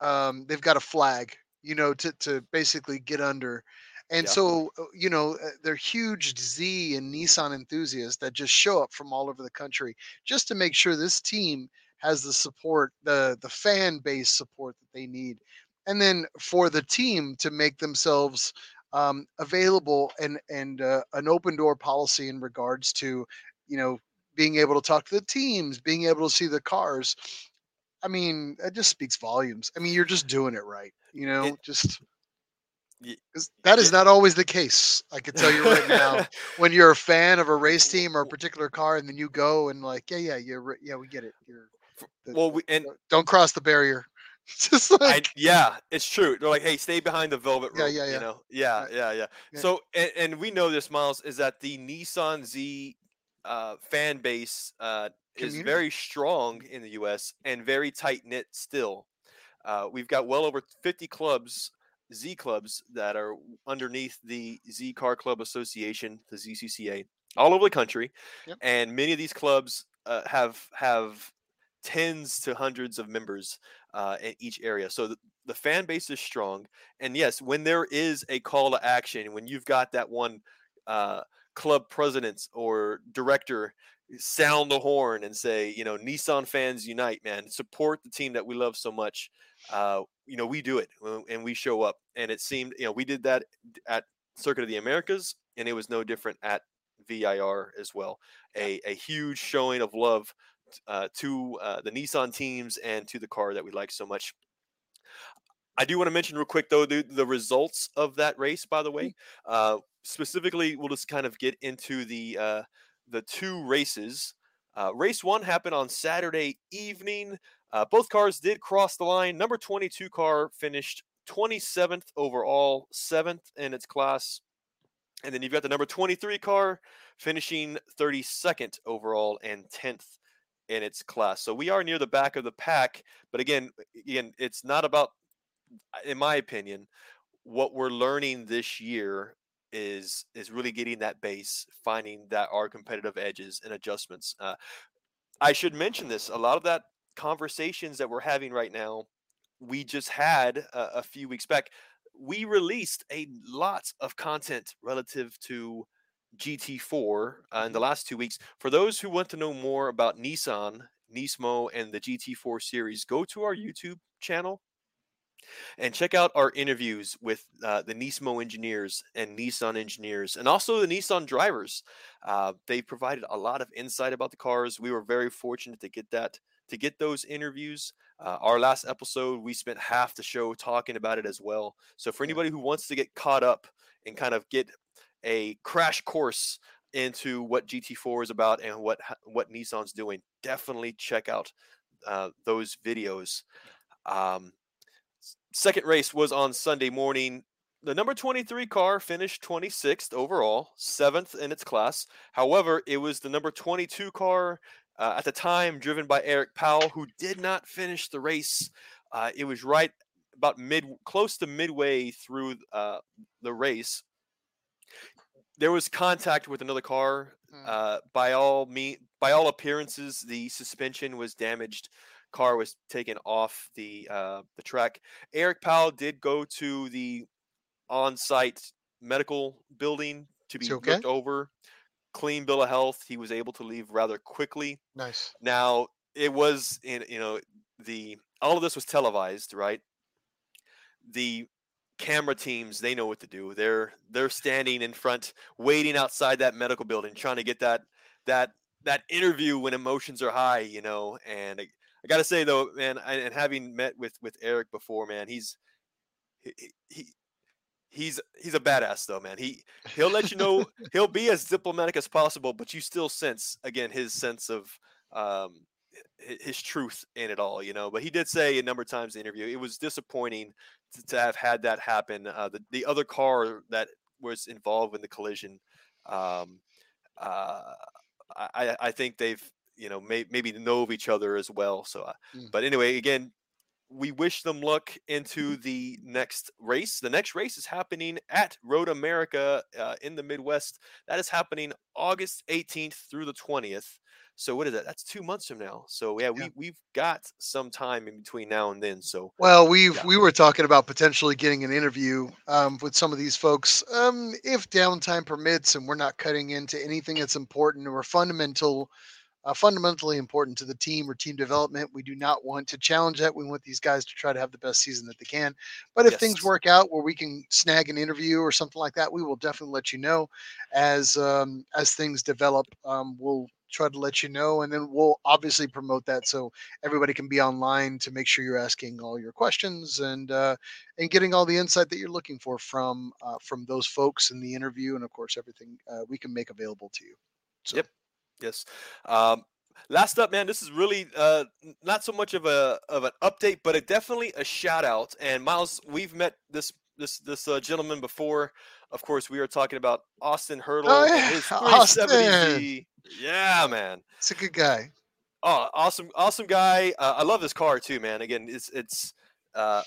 um they've got a flag, you know, to to basically get under. And Yeah. so, uh, you know, uh, they're huge Z and Nissan enthusiasts that just show up from all over the country just to make sure this team has the support, the the fan base support that they need, and then for the team to make themselves um, available and and uh, an open door policy in regards to you know, being able to talk to the teams, being able to see the cars. I mean, it just speaks volumes. I mean, you're just doing it right. You know, It- just that is yeah. not always the case. I can tell you right now. when you're a fan of a race team or a particular car, and then you go and like, yeah, yeah, you're, yeah, we get it. You're, the- well, we, and don't cross the barrier. Just I, like, yeah, it's true. They're like, hey, stay behind the velvet Yeah, rope. yeah, yeah. You know, yeah, yeah, yeah. Yeah. So, and, and we know this, Miles, is that the Nissan Z uh, fan base uh, is very strong in the U.S. and very tight knit still. Uh, we've got well over 50 clubs, Z clubs, that are underneath the Z Car Club Association, the ZCCA, all over the country, Yep. and many of these clubs uh, have have tens to hundreds of members uh, in each area. So the, the fan base is strong. And yes, when there is a call to action, when you've got that one uh, club president or director sound the horn and say, you know, Nissan fans unite, man, support the team that we love so much. Uh, you know, we do it uh, and we show up. And it seemed, you know, we did that at Circuit of the Americas, and it was no different at VIR as well. A, a huge showing of love uh, to uh, the Nissan teams and to the car that we like so much. I do want to mention real quick though the, the results of that race. By the way, uh, specifically, we'll just kind of get into the uh, the two races. Uh, race one happened on Saturday evening. Uh, both cars did cross the line. Number 22 car finished 27th overall, seventh in its class. And then you've got the number 23 car finishing 32nd overall and 10th in its class. So we are near the back of the pack. But again, again, it's not about, in my opinion, what we're learning this year is is really getting that base, finding that our competitive edges and adjustments. Uh, I should mention this. A lot of that conversations that we're having right now, we just had a, a few weeks back. We released a lot of content relative to GT4 uh, in the last two weeks. For those who want to know more about Nissan, Nismo, and the GT4 series, go to our YouTube channel and check out our interviews with uh, the Nismo engineers and Nissan engineers, and also the Nissan drivers. Uh, they provided a lot of insight about the cars. We were very fortunate to get that to get those interviews. Uh, our last episode, we spent half the show talking about it as well. So for anybody who wants to get caught up and kind of get a crash course into what GT4 is about and what what Nissan's doing, definitely check out uh, those videos. Um, second race was on Sunday morning. The number 23 car finished 26th overall, seventh in its class. However, it was the number 22 car uh, at the time driven by Eric Powell, who did not finish the race. Uh, it was right about mid, close to midway through uh, the race. There was contact with another car. Mm. Uh, by all me, by all appearances, the suspension was damaged. Car was taken off the uh, the track. Eric Powell did go to the on-site medical building to be okay? looked over. Clean bill of health. He was able to leave rather quickly. nice. Now it was in you know the all of this was televised, right? The camera teams they know what to do. They're they're standing in front, waiting outside that medical building, trying to get that that that interview when emotions are high, you know. And I, I got to say though, man, I, and having met with with Eric before, man, he's he, he- he he's he's a badass though, man. He he'll let you know he'll be as diplomatic as possible, but you still sense again his sense of um his truth in it all, you know. But he did say a number of times in the interview it was disappointing to, to have had that happen. Uh, the the other car that was involved in the collision, um, uh, I I- I think they've you know may, maybe know of each other as well. So, uh, Mm. but anyway, again. We wish them luck into the next race. The next race is happening at Road America uh, in the Midwest. That is happening August 18th through the 20th. So what is that? That's two months from now. So yeah, we Yeah. we've got some time in between now and then. So Well, we've Yeah. we were talking about potentially getting an interview um, with some of these folks, um, if downtime permits, and we're not cutting into anything that's important or fundamental, uh, fundamentally important to the team or team development. We do not want to challenge that. We want these guys to try to have the best season that they can. But if things work out where we can snag an interview or something like that, we will definitely let you know as um, as things develop. Um, we'll try to let you know. And then we'll obviously promote that so everybody can be online to make sure you're asking all your questions and uh, and getting all the insight that you're looking for from uh, from those folks in the interview, and of course everything uh, we can make available to you. So. Yep. Yes. Um, last up, man, this is really uh, not so much of a of an update, but a, definitely a shout out. And Miles, we've met this this this uh, gentleman before. Of course, we are talking about Austin oh, Hurdle oh, yeah. and his 370 yeah, man. It's a good guy. Oh, awesome, awesome guy. Uh, I love this car too, man. Again, it's it's uh,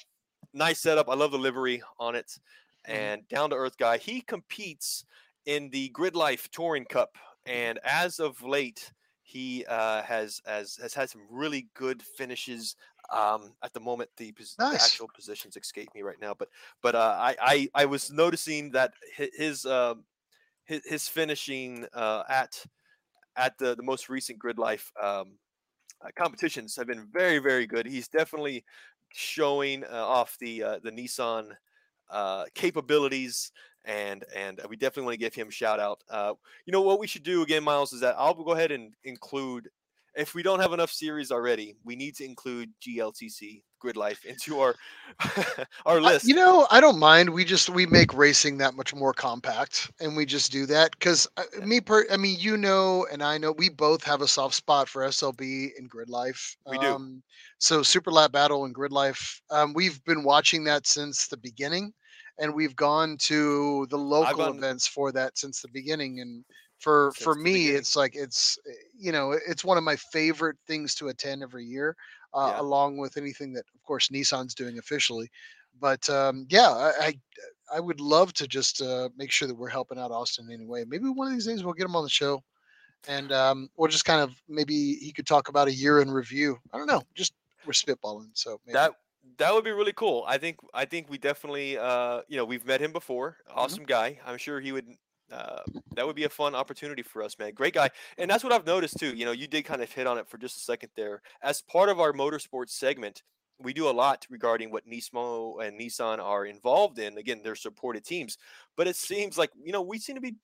nice setup. I love the livery on it, Mhm. and down to earth guy. He competes in the Grid Life Touring Cup, and as of late, he uh, has has has had some really good finishes. Um, at the moment, the, pos- the actual positions escape me right now, but but uh, I, I I was noticing that hi- his um his, his finishing uh, at at the, the most recent grid life um, uh, competitions have been very very good. He's definitely showing uh, off the uh, the nissan uh, capabilities and and we definitely want to give him a shout out uh, you know what we should do again miles is that i'll go ahead and include if we don't have enough series already we need to include gltc grid life into our our list you know, I don't mind. We just we make racing that much more compact, and we just do that because Yeah. me per. I mean, you know, and I know we both have a soft spot for SLB and Grid Life. We do. Um, so Super Lap Battle and Grid Life, um, we've been watching that since the beginning, and we've gone to the local gone- events for that since the beginning. And for Since for me, beginning. it's like it's you know it's one of my favorite things to attend every year uh, Yeah. along with anything that, of course, Nissan's doing officially. But um, yeah, I, I I would love to just uh, make sure that we're helping out Austin in any way. Maybe one of these days we'll get him on the show, and um, we'll just kind of maybe he could talk about a year in review. I don't know, just we're spitballing. So maybe. that that would be really cool. I think I think we definitely uh you know we've met him before. Awesome guy. I'm sure he would uh that would be a fun opportunity for us, man. Great guy. And that's what I've noticed too. You know, you did kind of hit on it for just a second there. As part of our motorsports segment, we do a lot regarding what Nismo and Nissan are involved in. Again, they're supported teams, but it seems like you know we seem to be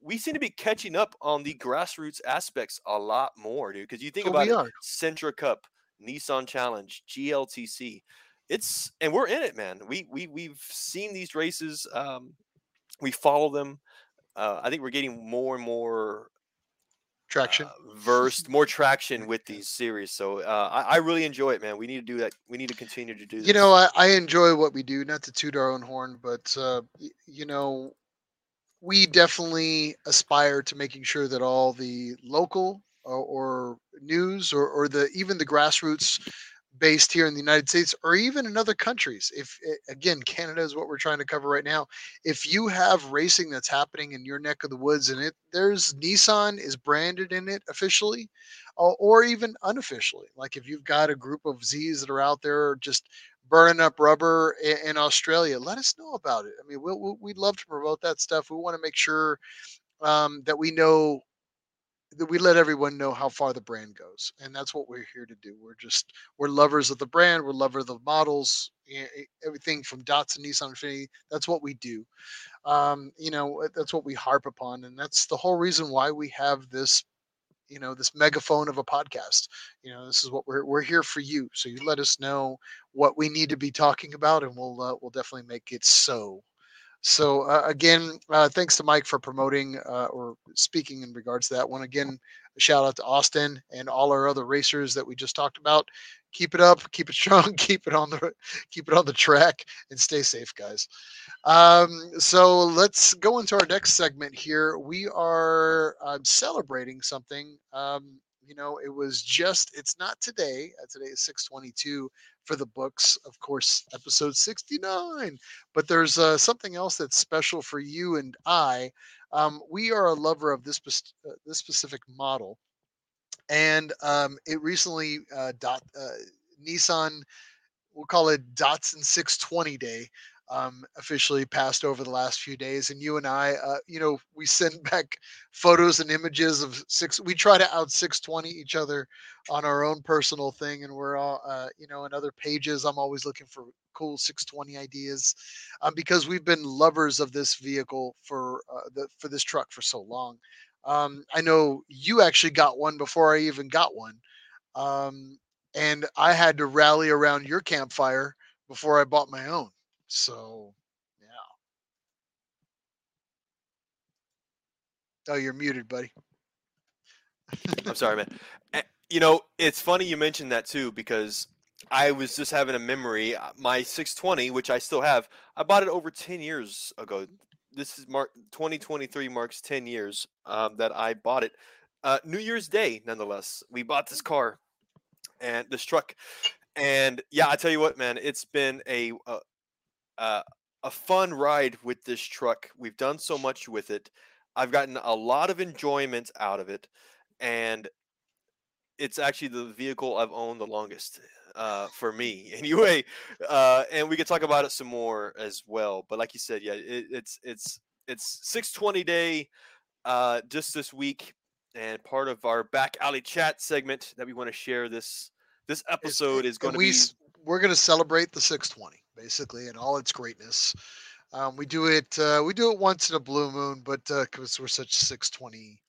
we seem to be catching up on the grassroots aspects a lot more, dude. Because you think Oh, about it, are. Sentra Cup, Nissan Challenge, GLTC. It's and we're in it, man. We we we've seen these races. Um, we follow them. Uh, I think we're getting more and more traction. uh, versed, more traction with these series. So uh, I, I really enjoy it, man. We need to do that. We need to continue to do. you know, I, I enjoy what we do. Not to toot our own horn, but uh, you know, we definitely aspire to making sure that all the local or, or news or, or the even the grassroots based here in the United States or even in other countries. If eh, again, Canada is what we're trying to cover right now. If you have racing that's happening in your neck of the woods and it there's Nissan is branded in it officially, or, or even unofficially, like if you've got a group of Z's that are out there just burning up rubber in, Australia, let us know about it. I mean, we'll, we'd love to promote that stuff. We want to make sure um, that we know that we let everyone know how far the brand goes and that's what we're here to do. We're just we're lovers of the brand we're lovers of the models everything from Datsun nissan Infiniti that's what we do. Um, you know uh, that's what we harp upon and that's the whole reason why we have this you know this megaphone of a podcast. You know this is what we're we're here for you so you let us know what we need to be talking about and we'll uh, we'll definitely make it so so uh, again, uh, thanks to Mike for promoting uh, or speaking in regards to that one. Again, shout out to Austin and all our other racers that we just talked about. Keep it up, keep it strong, keep it on the keep it on the track, and stay safe, guys. Um, so let's go into our next segment here. We are um, celebrating something. Um, you know, it was just it's not today. Uh, today is 622 for the books, of course, episode 69 but there's uh, something else that's special for you and I. Um, we are a lover of this uh, this specific model, and um, it recently uh, dot uh, Nissan, we'll call it Datsun 620 Day, um, officially passed over the last few days. And you and I, uh, you know, we send back photos and images of six. We try to out 620 each other on our own personal thing, and we're all, uh, you know, in other pages. I'm always looking for cool 620 ideas um, because we've been lovers of this vehicle for uh, the for this truck for so long. Um, I know you actually got one before I even got one. Um, and I had to rally around your campfire before I bought my own. So, yeah. Oh, you're muted, buddy. I'm sorry, man. Eh, You know, it's funny you mentioned that too because I was just having a memory. uh, My 620, which I still have, I bought it over 10 years ago. This is Mark 2023 marks 10 years um, that I bought it. Uh, New Year's Day, nonetheless. We bought this car and this truck, and yeah, I tell you what, man, it's been a a, a, a fun ride with this truck. We've done so much with it. I've gotten a lot of enjoyment out of it, and it's actually the vehicle I've owned the longest uh, for me, anyway. Uh, and we could talk about it some more as well. But like you said, yeah, it, it's it's it's 620 day uh, just this week, and part of our back alley chat segment that we want to share this this Is- episode is going to we be we're going to celebrate the 620 basically in all its greatness. Um, we do it uh, we do it once in a blue moon, but because we're such 620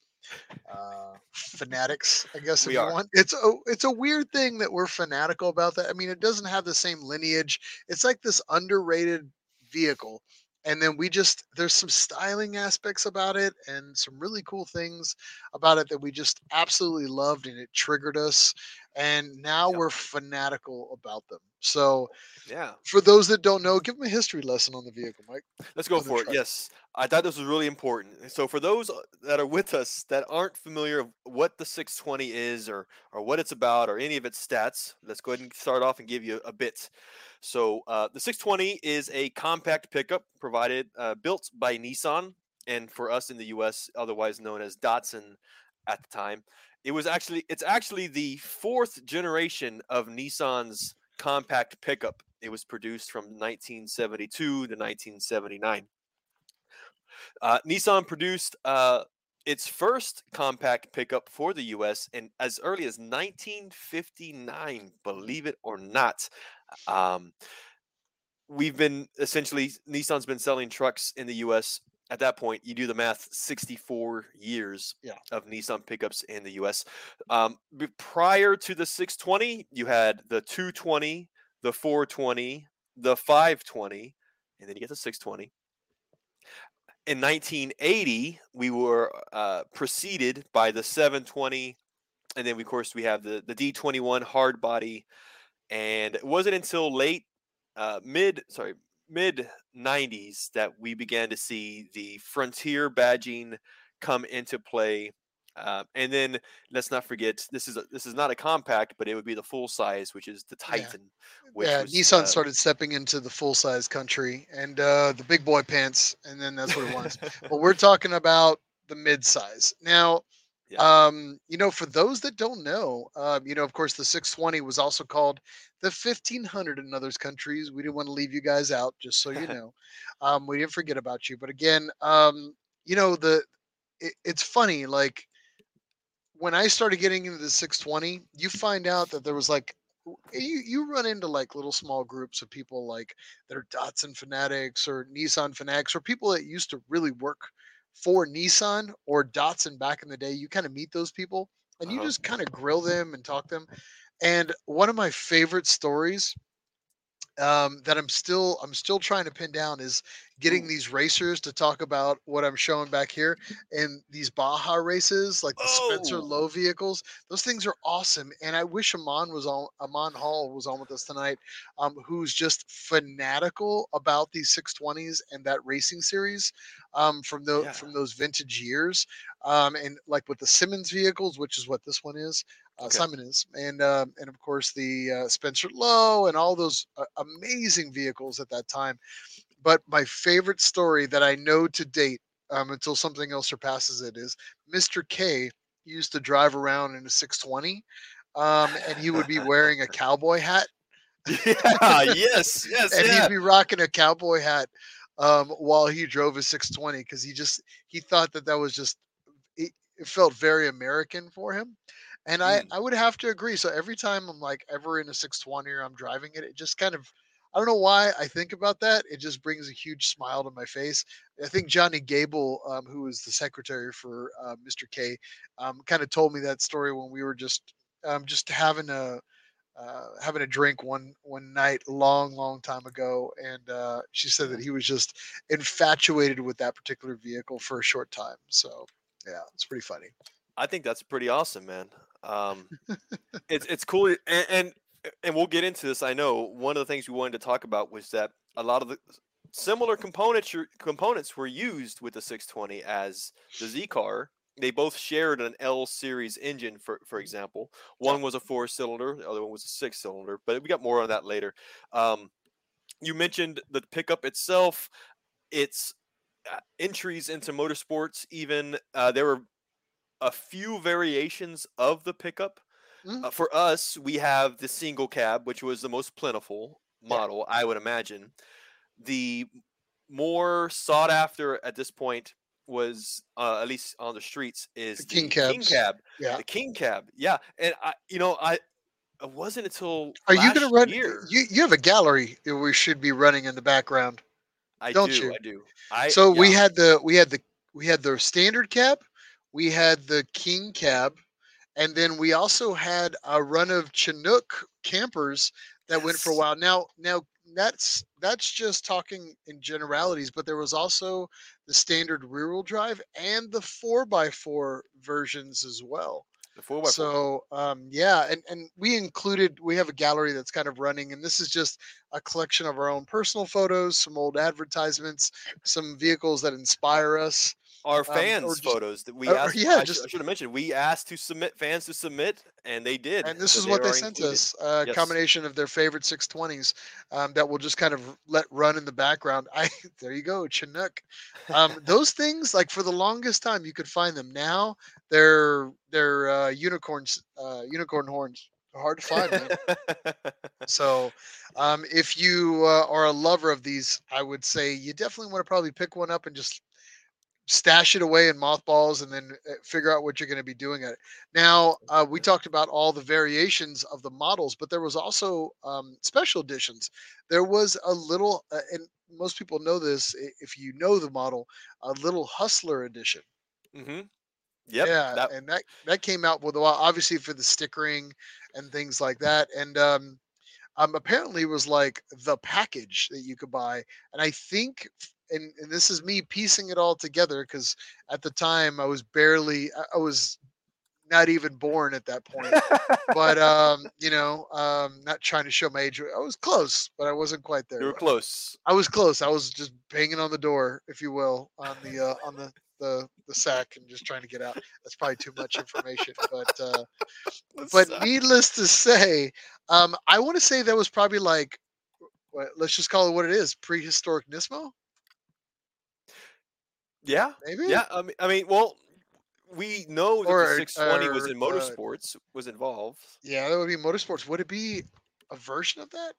uh, fanatics, I guess if We you are. want, it's a it's a weird thing that we're fanatical about that. I mean, it doesn't have the same lineage. It's like this underrated vehicle. And then we just there's some styling aspects about it and some really cool things about it that we just absolutely loved and it triggered us and now Yep. we're fanatical about them. So, yeah. for those that don't know, give them a history lesson on the vehicle, Mike. Let's go for it. truck. Yes, I thought this was really important. So for those uh, that are with us that aren't familiar of what the 620 is or or what it's about or any of its stats, let's go ahead and start off and give you a bit. So uh, the 620 is a compact pickup provided uh, built by Nissan and for us in the U.S. otherwise known as Datsun at the time. It was actually it's actually the fourth generation of Nissan's compact pickup. It was produced from 1972 to 1979. Uh, Nissan produced uh, its first compact pickup for the U.S. and as early as 1959. Believe it or not, um, we've been essentially Nissan's been selling trucks in the U.S. At that point, you do the math: 64 years Yeah. of Nissan pickups in the U.S. Um, prior to the 620, you had the 220, the 420, the 520, and then you get the 620 in 1980 we were uh, preceded by the 720 and then of course we have the, the d21 hard body and it wasn't until late uh, mid sorry mid 90s that we began to see the frontier badging come into play uh, and then let's not forget this is a, this is not a compact but it would be the full size which is the Yeah. titan which yeah, was, Nissan uh, started stepping into the full size country and uh, the big boy pants, and then that's what it was. but we're talking about the mid size now. Yeah. Um, you know, for those that don't know, um, you know, of course, the 620 was also called the 1500 in others countries. We didn't want to leave you guys out, just so you know. um, we didn't forget about you. But again, um, you know, the it, it's funny, like when I started getting into the 620, you find out that there was like you you run into like little small groups of people like that are Datsun fanatics or Nissan fanatics or people that used to really work for Nissan or Datsun back in the day. You kind of meet those people and you Uh-huh. just kind of grill them and talk them. And one of my favorite stories um, that I'm still I'm still trying to pin down is getting these racers to talk about what I'm showing back here and these Baja races, like the Spencer Oh. Low vehicles. Those things are awesome, and I wish Amon was on. Amon Hall was on with us tonight, um, who's just fanatical about these 620s and that racing series um, from the Yeah. from those vintage years, um, and like with the Simmons vehicles, which is what this one is. Uh, Okay. Simon is, and um, and of course the uh, Spencer Low and all those uh, amazing vehicles at that time. But my favorite story that I know to date, um, until something else surpasses it, is Mr. K used to drive around in a 620, um, and he would be wearing a cowboy hat, yeah yes yes and yeah he'd be rocking a cowboy hat um, while he drove his 620 because he just he thought that that was just it, it felt very American for him. And I, Mm. I would have to agree. So every time I'm like ever in a 620 or I'm driving it, it just kind of I don't know why I think about that. It just brings a huge smile to my face. I think Johnny Gable, um, who was the secretary for uh, Mr. K, um, kind of told me that story when we were just um, just having a uh, having a drink one one night long long time ago and uh, she said that he was just infatuated with that particular vehicle for a short time so yeah it's pretty funny I think that's pretty awesome, man. Um, it's it's cool, and, and and we'll get into this. I know one of the things we wanted to talk about was that a lot of the similar components components were used with the 620 as the Z car. They both shared an L series engine, for for example. One was a four cylinder, the other one was a six cylinder. But we got more on that later. Um, you mentioned the pickup itself. Its uh, entries into motorsports, even uh, there were a few variations of the pickup. Mm. Uh, for us, we have the single cab, which was the most plentiful Yeah. model, I would imagine. The more sought after at this point was, uh, at least on the streets, is The king the king cab. yeah The king cab, yeah. And I, you know, I it wasn't until are you gonna run year you you have a gallery that we should be running in the background I don't do, you? I do. I so we had the we had the we had the standard cab we had the king cab and then we also had a run of chinook campers that went for a while now now that's that's just talking in generalities but there was also the standard rear wheel drive and the 4x4 versions as well the four by four. so um, yeah, and and we included we have a gallery that's kind of running, and this is just a collection of our own personal photos, some old advertisements, some vehicles that inspire us. Our or fans just- photos that we asked. yeah, I, just- should, have mentioned we asked to submit fans to submit, and they did. And this so is what they sent included. us: a Yes. combination of their favorite 620s um, that will just kind of let run in the background. I there you go, Chinook. Um, those things, like for the longest time, you could find them. Now they're they're uh, unicorns, uh, unicorn horns. They're hard to find, man. So, um, if you uh, are a lover of these, I would say you definitely want to probably pick one up and just stash it away in mothballs and then uh, figure out what you're going to be doing at it. Now, uh, we talked about all the variations of the models, but there was also um, special editions. There was a little, uh, and most people know this if you know the model, a little Hustler edition. hmm Yep. yeah, that- and that that came out with a while, obviously for the stickering and things like that, and um, um, apparently it was like the package that you could buy, and I think, and and this is me piecing it all together because at the time I was barely, I, was not even born at that point, but um, you know, um, not trying to show my age, I was close, but I wasn't quite there. you were close. I was close. I was just banging on the door, if you will, on the uh, on the, the the sack and just trying to get out. That's probably too much information, but uh, but needless to say, um, I want to say that was probably like, let's just call it what it is: prehistoric Nismo, yeah, maybe. yeah. I mean, I mean, well, we know that Or, the 620 was or, in uh, motorsports was involved. yeah, that would be motorsports. Would it be a version of that?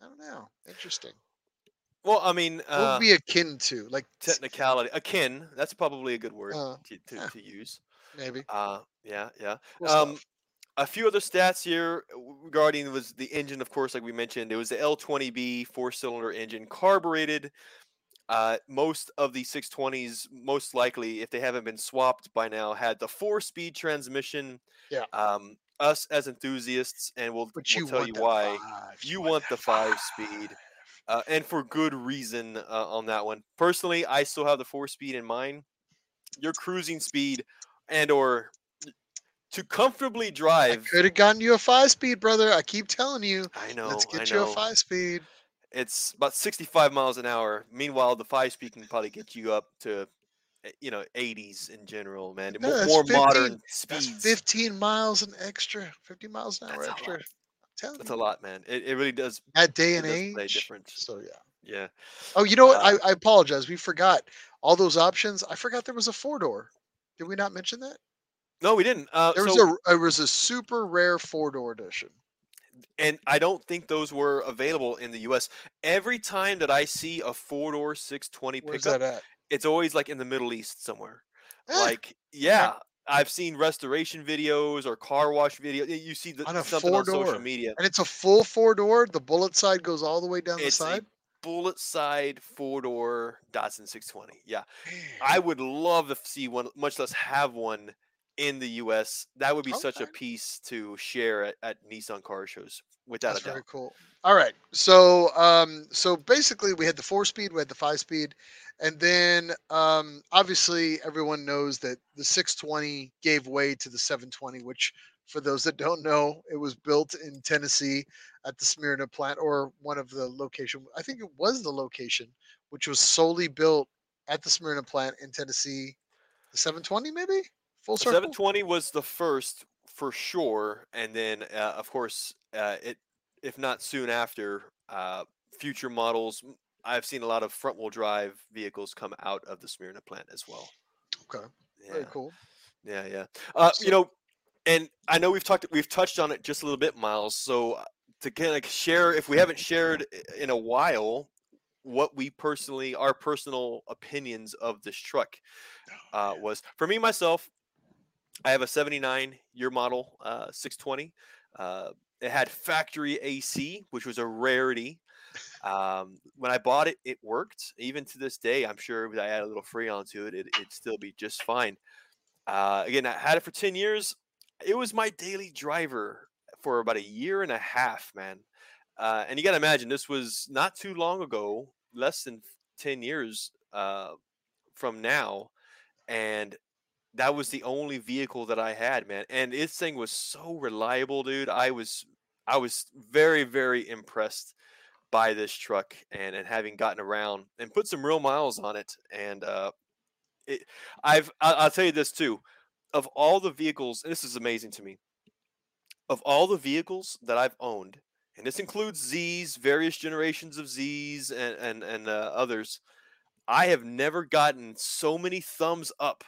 I don't know. Interesting. Well, I mean, uh, would be akin to like technicality, akin. That's probably a good word Uh, to, to, yeah. to use. maybe? Uh, yeah, yeah. Cool Um, a few other stats here regarding was the engine, of course, like we mentioned, it was the L20B four-cylinder engine, carbureted. Uh, most of the 620s, most likely, if they haven't been swapped by now, had the four-speed transmission. Yeah. Um, us as enthusiasts, and we'll, we'll tell you why. five, You want the five-speed, uh, and for good reason uh, on that one. Personally, I still have the four-speed in mind. Your cruising speed and/or to comfortably I drive. could have gotten you a five speed, brother. I keep telling you. I know. Let's I get you a five speed. It's about 65 miles an hour. Meanwhile, the five speed can probably get you up to, eh, you know, 80s in general, man. No, more 15 modern speeds. 15 miles an extra. 50 miles an hour That's a extra. lot. That's you. a lot, man. It, it really does. That day and age. different. So yeah. Yeah. Oh, you know what? Uh, I, I apologize. We forgot all those options. I forgot there was a four door. Did we not mention that? No, we didn't. Uh, There was so, a there was a super rare four door edition. And I don't think those were available in the U.S. Every time that I see a four door 620 Where's pickup, that at? it's always like in the Middle East somewhere. Eh, Like, yeah, I've seen restoration videos or car wash video. You see the, On a something on social media. And it's a full four door. The bullet side goes all the way down It's the side. bullet side four door Datsun 620. Yeah, I would love to see one, much less have one in the U.S. That would be such a piece to share at, at Nissan car shows, without That's a doubt. very cool. All right. So um so basically we had the four speed, we had the five speed, and then um obviously everyone knows that the 620 gave way to the 720, which for those that don't know, it was built in Tennessee at the Smyrna plant or one of the location. I think it was the location, which was solely built at the Smyrna plant in Tennessee. The 720 maybe? Full circle. 720 was the first for sure, and then uh, of course uh, it, if not soon after, uh, future models. I've seen a lot of front wheel drive vehicles come out of the Smyrna plant as well. Okay. Yeah. Very cool. Yeah, yeah. Uh, you know, and I know we've talked, we've touched on it just a little bit, Miles. So uh, to kind of share, if we haven't shared in a while, what we personally, our personal opinions of this truck uh, was for me myself. I have a '79 year model uh, 620. Uh, it had factory AC, which was a rarity. Um, when I bought it, it worked. Even to this day, I'm sure if I add a little Freon to it, it it'd still be just fine. Uh, again, I had it for 10 years. It was my daily driver for about a year and a half, man. Uh, and you got to imagine this was not too long ago, less than 10 years uh, from now. And that was the only vehicle that I had, man. And this thing was so reliable, dude. I was I was very, very impressed by this truck and, and having gotten around and put some real miles on it. And uh, it, I've I- I'll tell you this too. Of all the vehicles, this is amazing to me. Of all the vehicles that I've owned, and this includes Z's, various generations of Z's, and and and uh, others, I have never gotten so many thumbs up,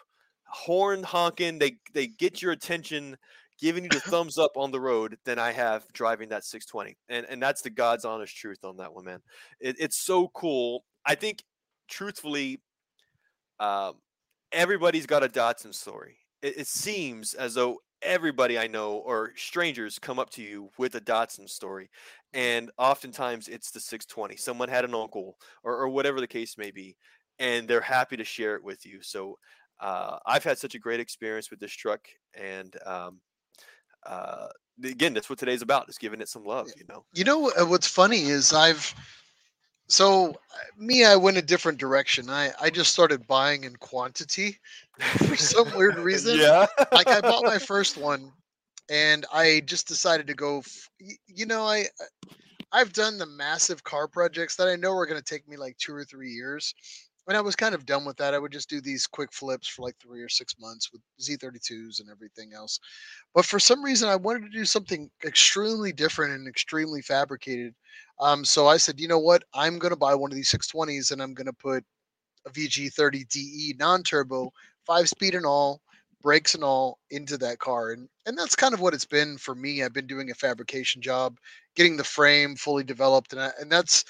horn honking. They they get your attention, giving you the thumbs up on the road than I have driving that 620, and and that's the God's honest truth on that one, man. It, it's so cool. I think, truthfully, um, everybody's got a Datsun story. It, it seems as though everybody I know or strangers come up to you with a Datsun story, and oftentimes it's the 620. Someone had an uncle or, or whatever the case may be, and they're happy to share it with you. So uh, I've had such a great experience with this truck, and um, uh, again, that's what today's about: is giving it some love. You know. You know uh, what's funny is I've so uh, me I went a different direction. I I just started buying in quantity for some weird reason. Yeah. Like I bought my first one and I just decided to go you know I I- I've done the massive car projects that I know are going to take me like 2 or 3 years. And I was kind of done with that. I would just do these quick flips for like 3 or 6 months with Z32s and everything else. But for some reason, I wanted to do something extremely different and extremely fabricated. Um, so I said, you know what? I'm going to buy one of these 620s and I'm going to put a VG30 DE E non-turbo, five speed and all, brakes and all into that car. And and that's kind of what it's been for me. I've been doing a fabrication job, getting the frame fully developed, and I, and that's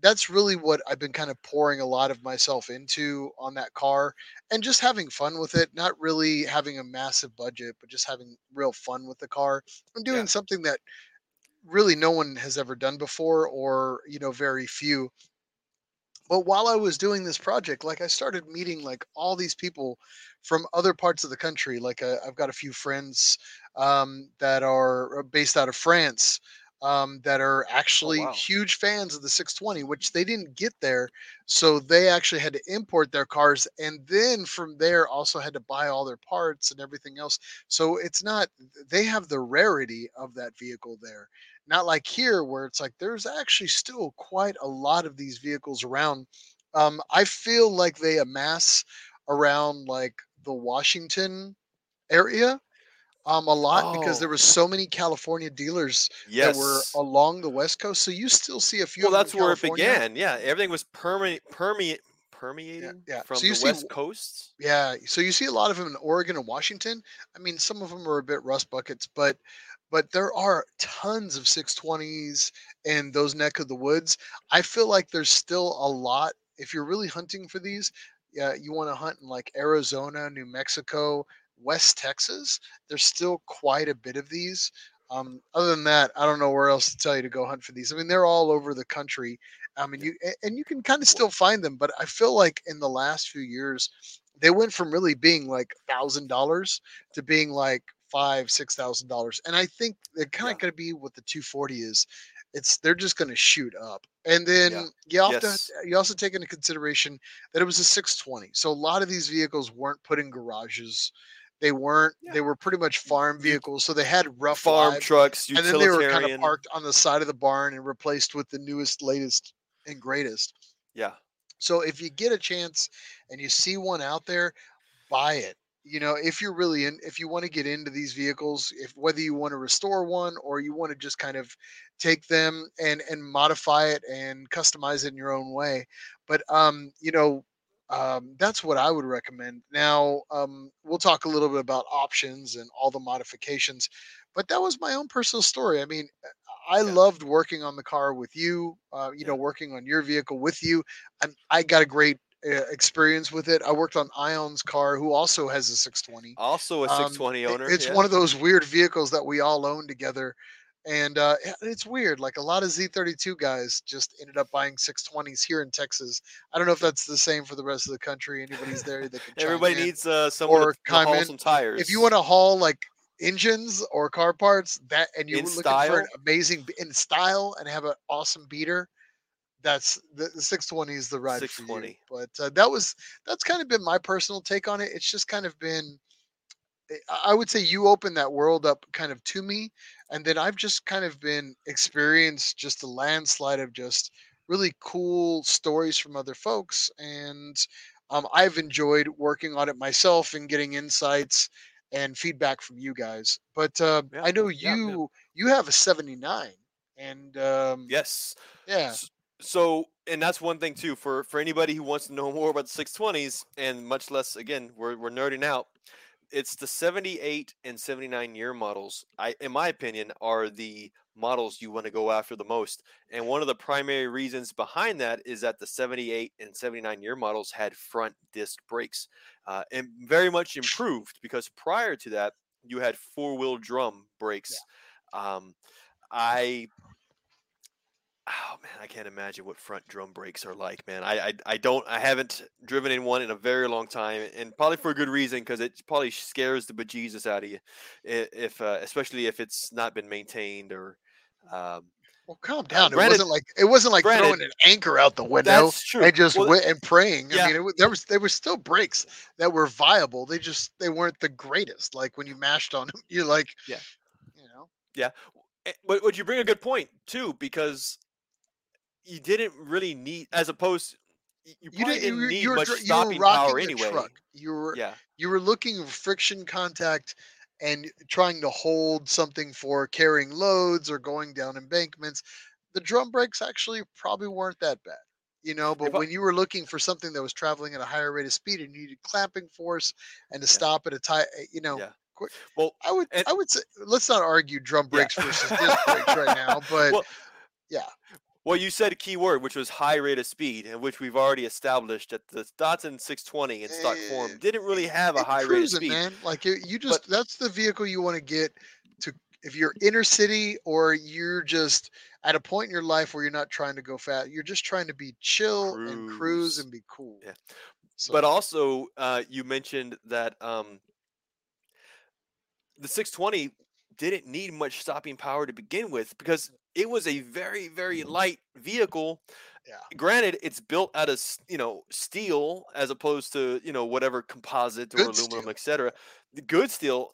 that's really what I've been kind of pouring a lot of myself into on that car and just having fun with it, not really having a massive budget, but just having real fun with the car and doing Yeah. something that really no one has ever done before or, you know, very few. But while I was doing this project, like I started meeting like all these people from other parts of the country. Like uh, I've got a few friends um, that are uh, based out of France um, that are actually wow. huge fans of the 620, which they didn't get there. So they actually had to import their cars. And then from there, also had to buy all their parts and everything else. So it's not, they have the rarity of that vehicle there. Not like here, where it's like there's actually still quite a lot of these vehicles around. Um, I feel like they amass around like the Washington area um, a lot because there were so many California dealers Yes. that were along the West Coast. So you still see a few. well, of them that's where it began. Yeah, everything was permeate, permeate, permeating yeah. from So you the see west coasts. Yeah, so you see a lot of them in Oregon and Washington. I mean, some of them are a bit rust buckets, but but there are tons of 620s in those neck of the woods. I feel like there's still a lot. If you're really hunting for these, yeah, you want to hunt in like Arizona, New Mexico, West Texas, there's still quite a bit of these. Um, other than that, I don't know where else to tell you to go hunt for these. I mean, they're all over the country. I mean, you and you can kind of still find them, but I feel like in the last few years, they went from really being like thousand dollars to being like five, six thousand dollars. And I think they're kind of going to be what the 240 is. It's they're just going to shoot up. And then Yeah. you have Yes. to you also take into consideration that it was a 620. So a lot of these vehicles weren't put in garages. They weren't. Yeah. They were pretty much farm vehicles, so they had rough Farm lives trucks, and then they were kind of parked on the side of the barn and replaced with the newest, latest, and greatest. Yeah. So if you get a chance and you see one out there, buy it. You know, if you're really in, if you want to get into these vehicles, if whether you want to restore one or you want to just kind of take them and and modify it and customize it in your own way, but um, you know, um, that's what I would recommend. Now, um, we'll talk a little bit about options and all the modifications, but that was my own personal story. I mean, I Yeah. loved working on the car with you. Uh, you Yeah. know, working on your vehicle with you. I, I got a great uh, experience with it. I worked on Ion's car, who also has a 620. Also a Um, 620 i- owner. It's yeah. one of those weird vehicles that we all own together. And uh, it's weird. Like a lot of Z32 guys just ended up buying 620s here in Texas. I don't know if that's the same for the rest of the country. Anybody's there that can Everybody needs uh, someone or to, haul some tires. If you want to haul like engines or car parts, that and you're In looking for an amazing in style and have an awesome beater, that's the, the 620 is the ride for you. 620. But uh, that was that's kind of been my personal take on it. It's just kind of been I- I would say you opened that world up kind of to me, and then I've just kind of been experienced just a landslide of just really cool stories from other folks, and um, I've enjoyed working on it myself and getting insights and feedback from you guys. But uh, Yeah, I know yeah, yeah. you you have a '79, and um, Yes. yeah, So, and that's one thing too for for anybody who wants to know more about the 620s, and much less again, we're we're nerding out. It's the 78 and 79 year models. I, in my opinion, are the models you want to go after the most. And one of the primary reasons behind that is that the 78 and 79 year models had front disc brakes, uh, and very much improved because prior to that, you had four wheel drum brakes. Um, I man, I can't imagine what front drum brakes are like, man. I I, I don't I haven't driven in one in a very long time, and probably for a good reason because it probably scares the bejesus out of you, if uh, especially if it's not been maintained or. Um, well, calm down. it granted- wasn't like it wasn't like granted, throwing an anchor out the window. that's true. and just Well, went and praying. yeah. I mean, it, there was there were still breaks that were viable. They just they weren't the greatest. Like when you mashed on them, you're like, Yeah. you know, yeah. but but you bring a good point too because you didn't really need as opposed you you didn't. didn't You, need much dr- you were stopping rocking power anyway. truck. You were Yeah, you were looking for friction contact and trying to hold something for carrying loads or going down embankments. The drum brakes actually probably weren't that bad. You know, but If I- when you were looking for something that was traveling at a higher rate of speed and you needed clamping force and to Yeah. stop at a time, eh, you know, yeah. quick- Well, I would And- I would say let's not argue drum Yeah. brakes versus disc brakes right now, but Well, yeah, Well, you said a key word, which was high rate of speed, and which we've already established that the Datsun 620 in stock form didn't really have a high rate of speed. man. Like you, you just that's the vehicle you want to get to if you're inner city or you're just at a point in your life where you're not trying to go fast. You're just trying to be chill and cruise Cruise. and be cool. Yeah. So, But also, uh, you mentioned that um, the 620 didn't need much stopping power to begin with because it was a very, very light vehicle. Yeah. Granted, it's built out of you know steel as opposed to you know whatever composite or Good aluminum, etc. The good steel.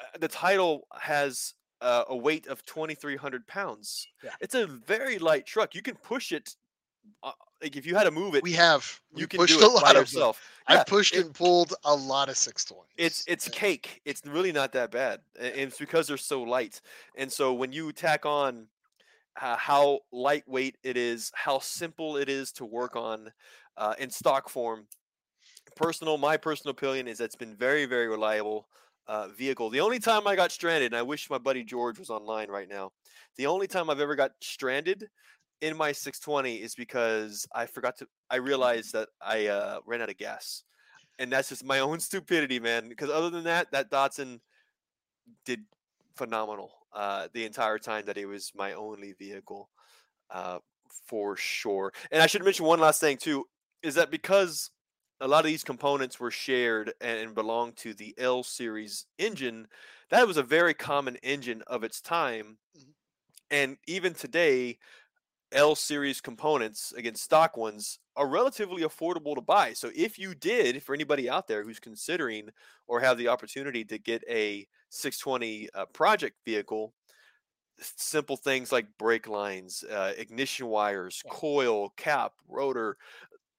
uh, The title has uh, a weight of 2,300 pounds. Yeah. It's a very light truck. You can push it. Uh, like if you had to move it, we have we you can pushed do a it lot by of yourself. I Yeah, pushed it- and pulled a lot of 620s. it's it's and- cake. It's really not that bad, and it's because they're so light. And so when you tack on uh, how lightweight it is, how simple it is to work on uh, in stock form, personal my personal opinion is that's been very very reliable uh, vehicle. The only time I got stranded, and I wish my buddy George was online right now. The only time I've ever got stranded in my 620 is because I forgot to. I realized that I uh, ran out of gas. and that's just my own stupidity, man. Because other than that, that Datsun did phenomenal uh, the entire time that it was my only vehicle, uh, for sure. And I should mention one last thing too, is that because a lot of these components were shared and belonged to the L series engine, that was a very common engine of its time. Mhm. And even today, L series components against stock ones are relatively affordable to buy. So if you did, for anybody out there who's considering or have the opportunity to get a 620 uh, project vehicle, simple things like brake lines, uh, ignition wires, coil, cap, rotor,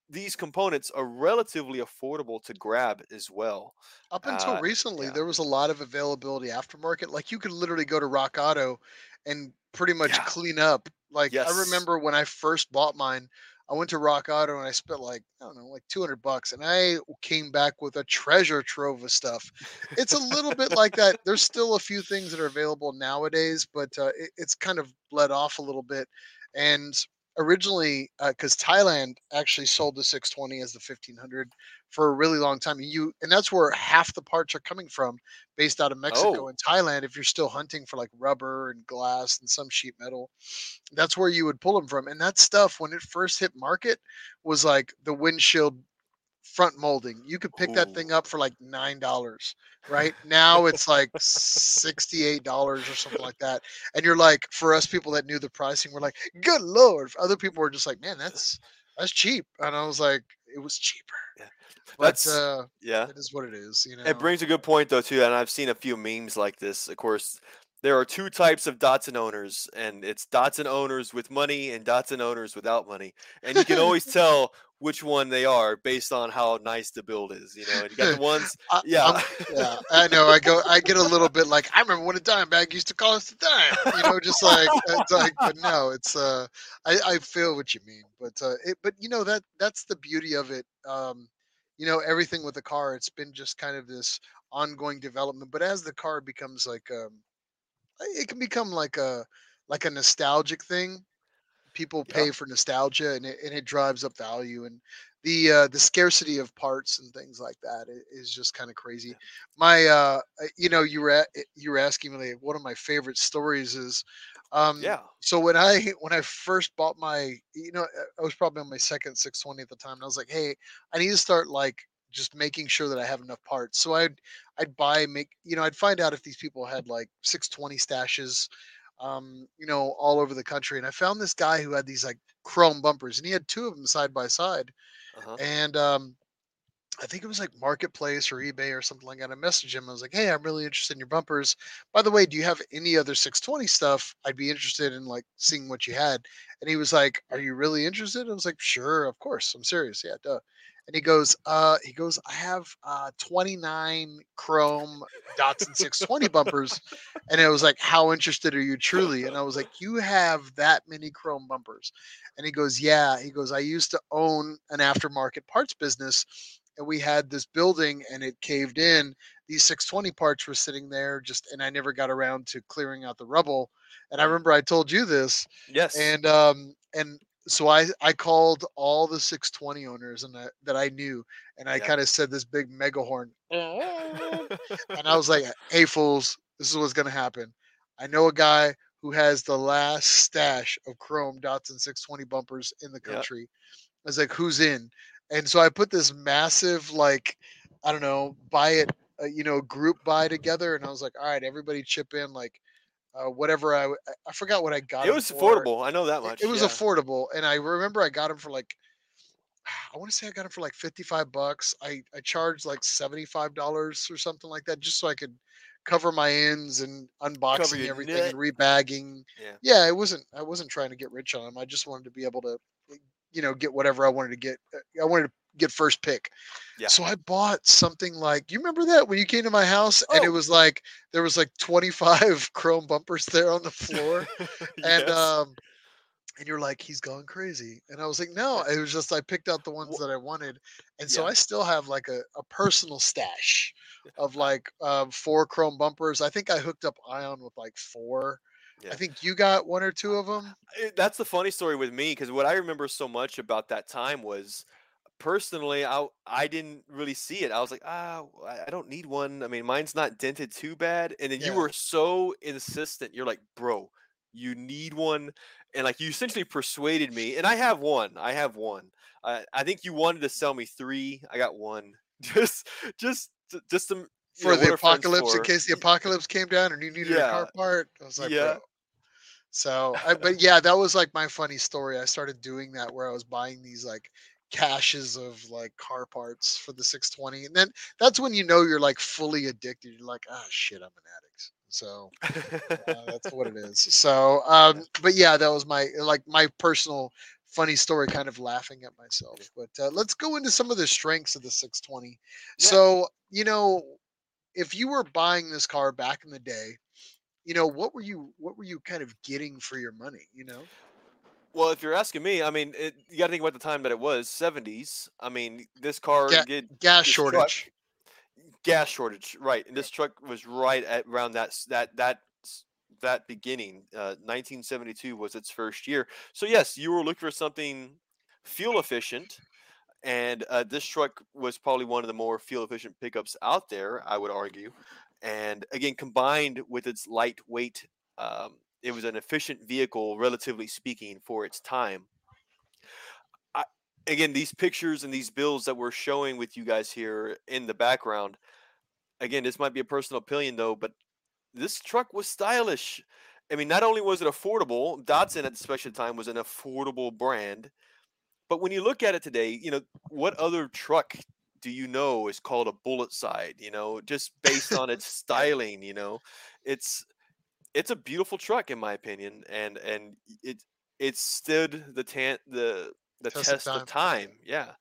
these components are relatively affordable to grab as well. Up until Uh, recently, yeah. there was a lot of availability aftermarket. Like you could literally go to Rock Auto and pretty much Yeah. clean up. Like I remember when I first bought mine, I went to Rock Auto and I spent like, I don't know, like 200 bucks and I came back with a treasure trove of stuff. It's a little bit like that. There's still a few things that are available nowadays, but uh, it, it's kind of bled off a little bit. And originally, uh, because Thailand actually sold the 620 as the 1500 for a really long time. And you and that's where half the parts are coming from, based out of Mexico Oh. and Thailand. If you're still hunting for like rubber and glass and some sheet metal, that's where you would pull them from. And that stuff, when it first hit market, was like the windshield front molding. You could pick that thing up for like nine dollars. Right now, it's like sixty-eight dollars or something like that. And you're like, for us people that knew the pricing, we're like, good lord. For other people were just like, man, that's that's cheap. And I was like, it was cheaper. Yeah. But That's uh, yeah. it is what it is. You know. It brings a good point though too, and I've seen a few memes like this. Of course, there are two types of Datsun owners, and it's Datsun owners with money and Datsun owners without money, and you can always tell which one they are based on how nice the build is. You know, and you got the ones, I- yeah, yeah, I know. I go. I get a little bit like I remember when a dime bag used to cost a dime. You know, just like it's like. But no, it's. uh I I feel what you mean, but uh, it. But you know that that's the beauty of it. Um, you know, everything with the car, it's been just kind of this ongoing development. But as the car becomes like, um, it can become like a like a nostalgic thing people Yeah. pay for nostalgia and it, and it drives up value and the uh, the scarcity of parts and things like that is just kind of crazy Yeah. my uh you know you were a- you were asking me like, one of my favorite stories is um yeah, so when i when i first bought my you know i was probably on my second 620 at the time and i was like hey i need to start like just making sure that i have enough parts so i'd i'd buy make you know i'd find out if these people had like 620 stashes um, you know, all over the country. And I found this guy who had these like chrome bumpers, and he had two of them side by side. uh-huh. And um, I think it was like Marketplace or eBay or something like that. I messaged him. I was like, "Hey, I'm really interested in your bumpers. By the way, do you have any other 620 stuff? I'd be interested in like seeing what you had." And he was like, "Are you really interested?" I was like, "Sure, of course. I'm serious. Yeah, duh." And he goes, "Uh, he goes, I have uh 29 chrome Datsun 620 bumpers." And it was like, "How interested are you truly?" And I was like, "You have that many chrome bumpers?" And he goes, "Yeah." He goes, "I used to own an aftermarket parts business." and we had this building and it caved in these 620 parts were sitting there just and i never got around to clearing out the rubble and i Mm. remember i told you this yes, and um and so i i called all the 620 owners and I, that i knew and i Yeah. kind of said this big megahorn and i was like hey fools this is what's going to happen i know a guy who has the last stash of chrome Datsun 620 bumpers in the Yeah. country i was like who's in and so I put this massive like I don't know buy it uh, you know group buy together, and I was like, all right, everybody chip in like uh, whatever I forgot what I got. It was for. affordable. I know that much. it was yeah. affordable, and I remember I got them for like I want to say I got them for like fifty five bucks. I I charged like seventy five dollars or something like that just so I could cover my ends and unboxing everything nut. and rebagging. Yeah. Yeah, it wasn't I wasn't trying to get rich on them. I just wanted to be able to you know get whatever I wanted to get. uh, I wanted to get first pick. Yeah. So I bought something like you remember that when you came to my house and it Oh. was like there was like 25 chrome bumpers there on the floor and um and you're like he's going crazy and I was like no it was just I picked out the ones that I wanted and so Yeah. I still have like a, a personal stash of like uh, four chrome bumpers. I think I hooked up Ion with like four. Yeah. I think you got one or two of them. that's the funny story with me because what I remember so much about that time was personally, I I didn't really see it. I was like, ah, I don't need one. I mean, mine's not dented too bad. And then you were so insistent. You're like, bro, you need one, and like you essentially persuaded me. And I have one. I have one. I I think you wanted to sell me three. I got one. Just just just you For know, the apocalypse, in case the apocalypse came down and you needed a car part. I was like, Yeah. bro. So, I, but yeah, that was like my funny story. I started doing that where I was buying these like caches of like car parts for the 620, and then that's when you know you're like fully addicted. You're like, ah, shit, I'm an addict. So uh, that's what it is. So, um, but yeah, that was my like my personal funny story, kind of laughing at myself. But uh, let's go into some of the strengths of the 620. Yeah. So, you know, if you were buying this car back in the day, you know, what were you what were you kind of getting for your money? You know, Well, if you're asking me, I mean, it, you got to think about the time that it was 70s. I mean, this car Ga- did gas this truck- shortage. gas shortage, right? And this truck was right at around that that that that beginning. Uh, 1972 was its first year. So yes, you were looking for something fuel efficient, and uh, this truck was probably one of the more fuel efficient pickups out there. I would argue, and again, combined with its lightweight, um, it was an efficient vehicle, relatively speaking, for its time. I, again, these pictures and these bills that we're showing with you guys here in the background again, this might be a personal opinion though, but this truck was stylish. I mean, not only was it affordable, Datsun at the special time was an affordable brand, but when you look at it today, you know, what other truck do you know is called a bullet side, you know, just based on its styling, you know? It's it's a beautiful truck in my opinion and and it it stood the tan the the Test of test, of time. Yeah.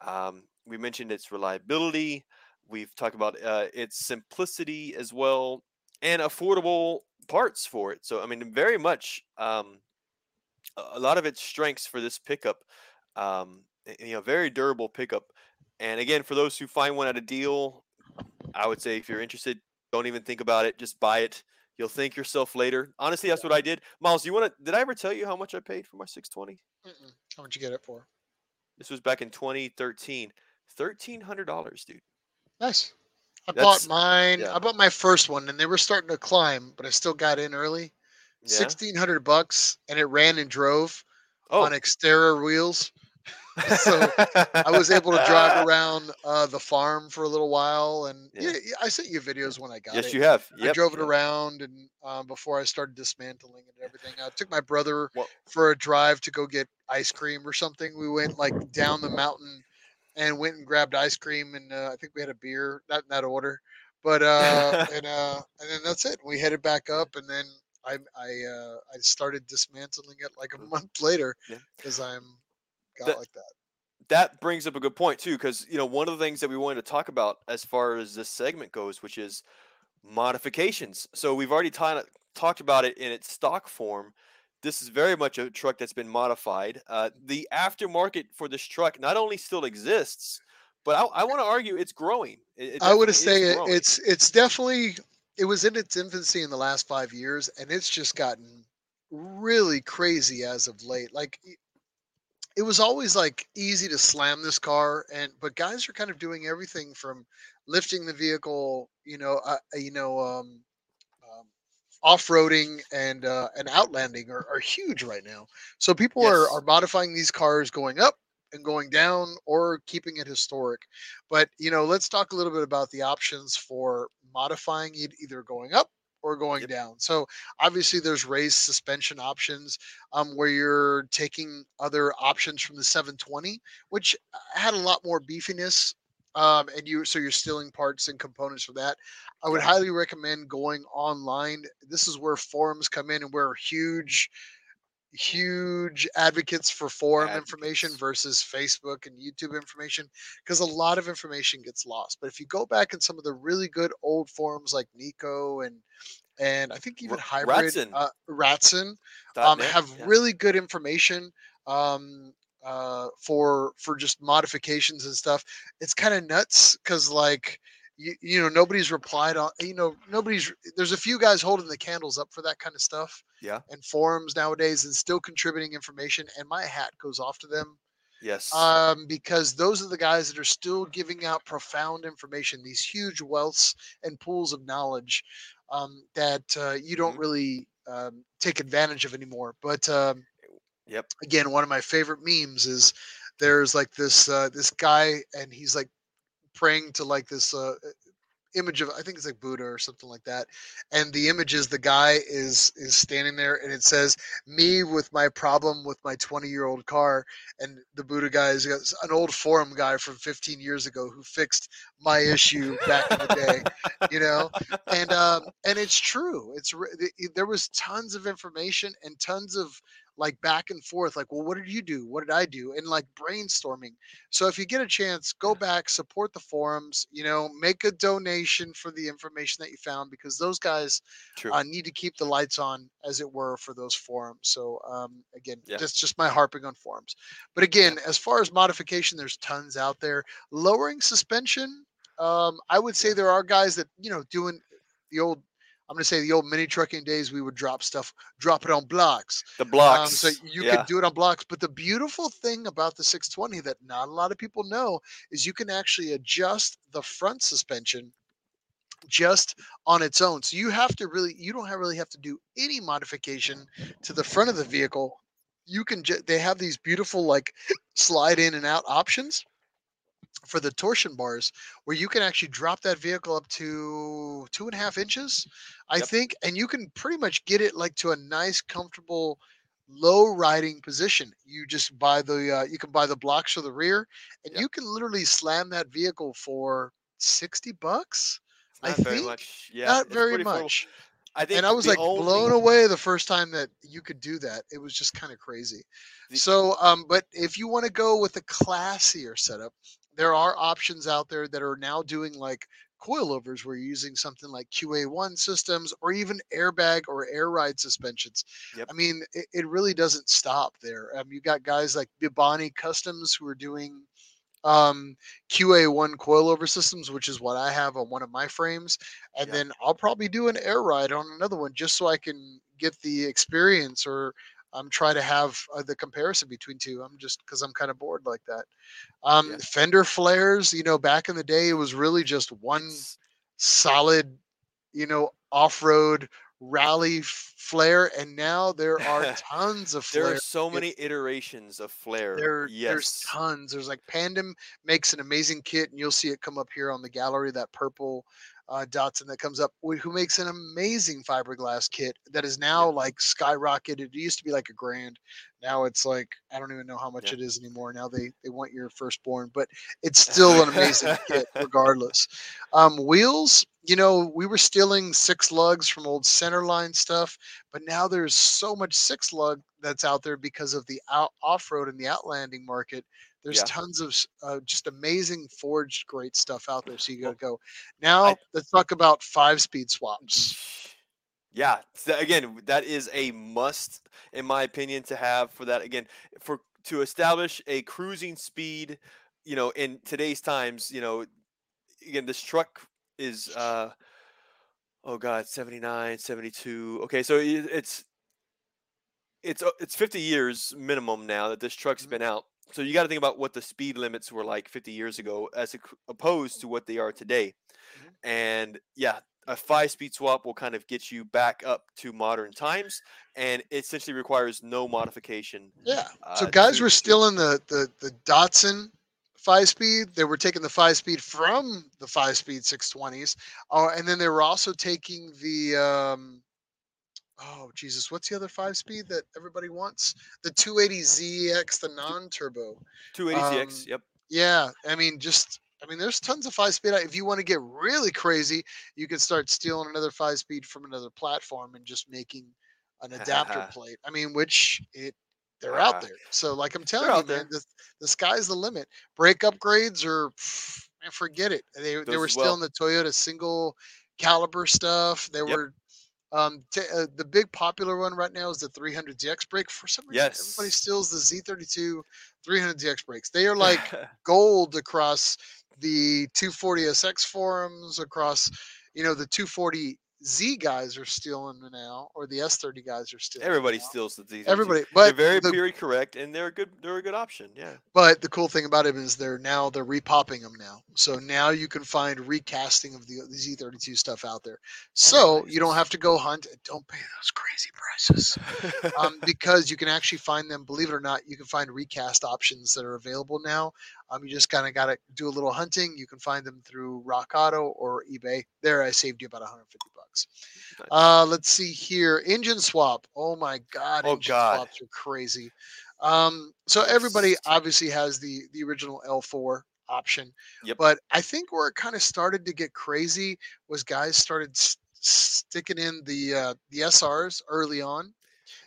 Um, we mentioned its reliability. We've talked about uh, its simplicity as well and affordable parts for it. So, I mean, very much um, a a lot of its strengths for this pickup. Um, you know, very durable pickup. And again, for those who find one at a deal, I would say if you're interested, don't even think about it. Just buy it. You'll thank yourself later. Honestly, that's what I did. Miles, you want to? Did I ever tell you how much I paid for my 620? Mm-mm. How much you get it for? This was back in 2013. Thirteen hundred dollars, dude. Nice. I That's- bought mine. yeah. I bought my first one, and they were starting to climb, but I still got in early. Yeah. Sixteen hundred bucks, and it ran and drove Oh, on exterior wheels. so I was able to drive around uh, the farm for a little while, and Yeah. yeah, yeah, I sent you videos when I got Yes, it. Yes, you have. I drove it around, and um, before I started dismantling it and everything, I took my brother Well- for a drive to go get ice cream or something. We went like down the mountain and went and grabbed ice cream, and uh, I think we had a beer, not in that order, but uh, and uh, and then that's it. We headed back up, and then I I uh, I started dismantling it like a month later Yeah. because I'm got That- like that. that brings up a good point too because you know one of the things that we wanted to talk about as far as this segment goes which is modifications. So we've already ta- talked about it in its stock form. This is very much a truck that's been modified. Uh, the aftermarket for this truck not only still exists but i, I want to argue it's growing. It- it I would say it, it's it's definitely it was in its infancy in the last five years, and it's just gotten really crazy as of late. Like it was always like easy to slam this car, and but guys are kind of doing everything from lifting the vehicle, you know, uh, uh, you know, um, um, off-roading and uh, and overlanding are, are huge right now. So people are are modifying these cars going up and going down or keeping it historic. But you know, let's talk a little bit about the options for modifying it either going up or going Yep. down. So obviously there's raised suspension options um, where you're taking other options from the 720, which had a lot more beefiness. Um, and you so you're stealing parts and components for that. I would highly recommend going online. This is where forums come in and we're huge huge advocates for forum information versus Facebook and YouTube information because a lot of information gets lost. But if you go back in some of the really good old forums like Nico and and I think even Hybrid Ratsun. uh, Ratsun um, have yeah. really good information um, uh, for for just modifications and stuff. It's kind of nuts because like you, you know nobody's replied on you know nobody's there's a few guys holding the candles up for that kind of stuff yeah and forums nowadays and still contributing information and my hat goes off to them Yes. um, because those are the guys that are still giving out profound information, these huge wealths and pools of knowledge um, that uh, you don't Mhm. really um, take advantage of anymore. But um, Yep. again, one of my favorite memes is there's like this uh, this guy and he's like praying to like this uh, image of I think it's like Buddha or something like that. And the image is the guy is is standing there and it says me with my problem with my 20 year old car and the Buddha guy is an old forum guy from 15 years ago who fixed my issue back in the day, you know. And um and it's true. It's re- there was tons of information and tons of like back and forth like well what did you do what did i do and like brainstorming so if you get a chance, go back, support the forums. You know, make a donation for the information that you found because those guys uh, need to keep the lights on, as it were, for those forums. So um, again, Yeah. that's just my harping on forums. But again, as far as modification, there's tons out there. Lowering suspension, um, I would say there are guys that you know doing the old. I'm going to say the old mini trucking days. We would drop stuff, drop it on blocks. the blocks. Um, so you yeah. could do it on blocks. But the beautiful thing about the 620 that not a lot of people know is you can actually adjust the front suspension just on its own. So you have to really, you don't have, really have to do any modification to the front of the vehicle. You can, ju- they have these beautiful like slide in and out options for the torsion bars where you can actually drop that vehicle up to two and a half inches, I Yep. think, and you can pretty much get it like to a nice, comfortable, low riding position. You just buy the uh, you can buy the blocks for the rear, and Yep. you can literally slam that vehicle for sixty bucks. It's I very think much. Yeah. Not very much. I think And I was like only, blown away the first time that you could do that. It was just kind of crazy. The- So, um, but if you want to go with a classier setup, there are options out there that are now doing like coilovers where you're using something like QA1 systems or even airbag or air ride suspensions. Yep. I mean, it, it really doesn't stop there. Um, you got guys like Bibani Customs who are doing um, QA1 coilover systems, which is what I have on one of my frames. And Yeah. then I'll probably do an air ride on another one just so I can get the experience or I'm trying to have uh, the comparison between two. I'm just because I'm kind of bored like that. Um, Yeah. Fender flares, you know, back in the day, it was really just one it's- solid, you know, off road rally flare. And now there are tons of there are flares. so many iterations of flare. There, yes. there's tons. There's like Pandem makes an amazing kit, and you'll see it come up here on the gallery. That purple uh, Datsun that comes up, who makes an amazing fiberglass kit that is now like skyrocketed. It used to be like a grand. Now it's like I don't even know how much Yeah. it is anymore. Now they they want your firstborn, but it's still an amazing kit regardless. Um, wheels, you know, we were stealing six lugs from old Centerline stuff, but now there's so much six lug that's out there because of the out, off-road and the overlanding market. There's Yeah. tons of uh, just amazing forged great stuff out there. So you gotta go. Now I- let's talk about five-speed swaps. Yeah, again, that is a must, in my opinion, to have for that. Again, for to establish a cruising speed, you know, in today's times, you know, again, this truck is, uh, oh God, 79, 72. Okay, so it's it's uh, it's 50 years minimum now that this truck's been out. So you got to think about what the speed limits were like 50 years ago, as opposed to what they are today. Mhm. And yeah, a five speed swap will kind of get you back up to modern times, and it essentially requires no modification. Yeah. So uh, guys to- were still in the the the Datsun five speed. They were taking the five speed from the five speed 620s. Uh, and then they were also taking the um oh Jesus, what's the other five speed that everybody wants? The 280ZX, the non-turbo. 280ZX. um, Yep. Yeah, I mean, just I mean, there's tons of five speed. If you want to get really crazy, you can start stealing another five speed from another platform and just making an adapter plate. I mean, which it they're out Ah. there. So, like I'm telling you, man, the, the sky's the limit. Brake upgrades are man, forget it. They they were as still well. in the Toyota single caliper stuff. They Yep. were. Um, t- uh, the big popular one right now is the 300ZX brake. For some reason, everybody steals the Z32 300ZX brakes. They are like gold across the 240SX forums, across you know the 240 Z guys are stealing now, or the S30 guys are stealing. Everybody now. steals the Z32. Everybody, They're but very the, period correct, and they're a good. They're a good option. Yeah. but the cool thing about it is they're now they're repopping them now. So now you can find recasting of the, the Z32 stuff out there. So you don't have to go hunt. and Don't pay those crazy prices. um, because you can actually find them. Believe it or not, you can find recast options that are available now. Um, you just kind of got to do a little hunting. You can find them through Rock Auto or eBay. There, I saved you about 150 bucks. Uh, let's see here. Engine swap. Oh my God, Oh, engine God. swaps are crazy. Um, so everybody obviously has the the original L4 option. Yep. But I think where it kind of started to get crazy was guys started s- sticking in the uh, the SRs early on.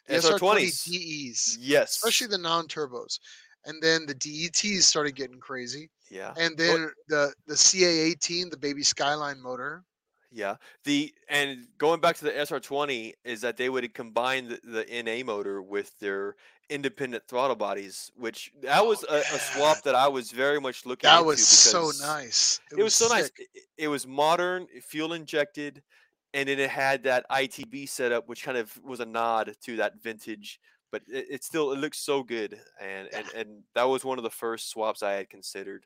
The SR20 SR20s. DEs, yes. especially the non-turbos. And then the DETs started getting crazy. Yeah. And then the the CA18, the baby Skyline motor. Yeah. The and going back to the SR20 is that they would combine the, the NA motor with their independent throttle bodies, which that was Oh, a, a yeah. swap that I was very much looking That was so nice. It, was, so nice. It, it was modern, fuel injected, and then it had that ITB setup, which kind of was a nod to that vintage. But it, it still it looks so good, and, and and that was one of the first swaps I had considered,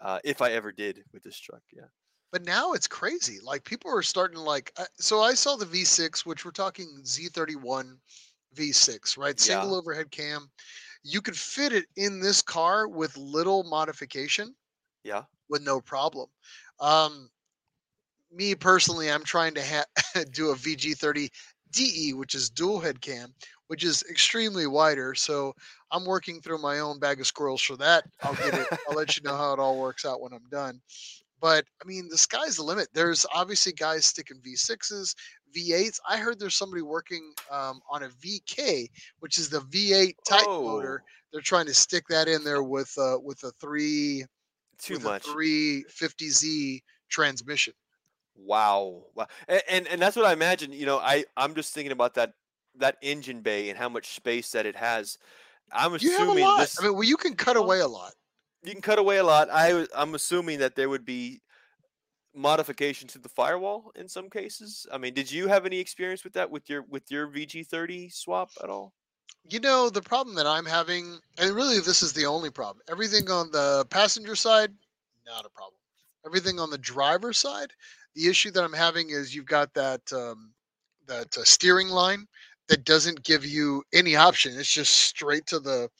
uh, if I ever did with this truck. Yeah. But now it's crazy. Like people are starting to like. I- So I saw the V6, which we're talking Z31 V6, right? Yeah. Single overhead cam. You could fit it in this car with little modification Yeah. with no problem. Um, me personally, I'm trying to ha- do a VG30 DE, which is dual head cam, which is extremely wider. So I'm working through my own bag of squirrels for that. I'll get it. I'll let you know how it all works out when I'm done. But I mean, the sky's the limit. There's obviously guys sticking V6s, V8s. I heard there's somebody working um, on a VK, which is the V8 type motor. Oh, They're trying to stick that in there with uh, with a three too much. 350Z transmission. Wow. Wow. And, and and that's what I imagine. You know, I I'm just thinking about that that engine bay and how much space that it has. I'm You have a assuming lot. this I mean, well, you can cut away a lot. You can cut away a lot. I I'm assuming that there would be modification to the firewall in some cases. I mean, did you have any experience with that with your with your VG30 swap at all? You know, the problem that I'm having, and really this is the only problem. Everything on the passenger side, not a problem. Everything on the driver side, the issue that I'm having is you've got that um, that uh, steering line that doesn't give you any option. It's just straight to the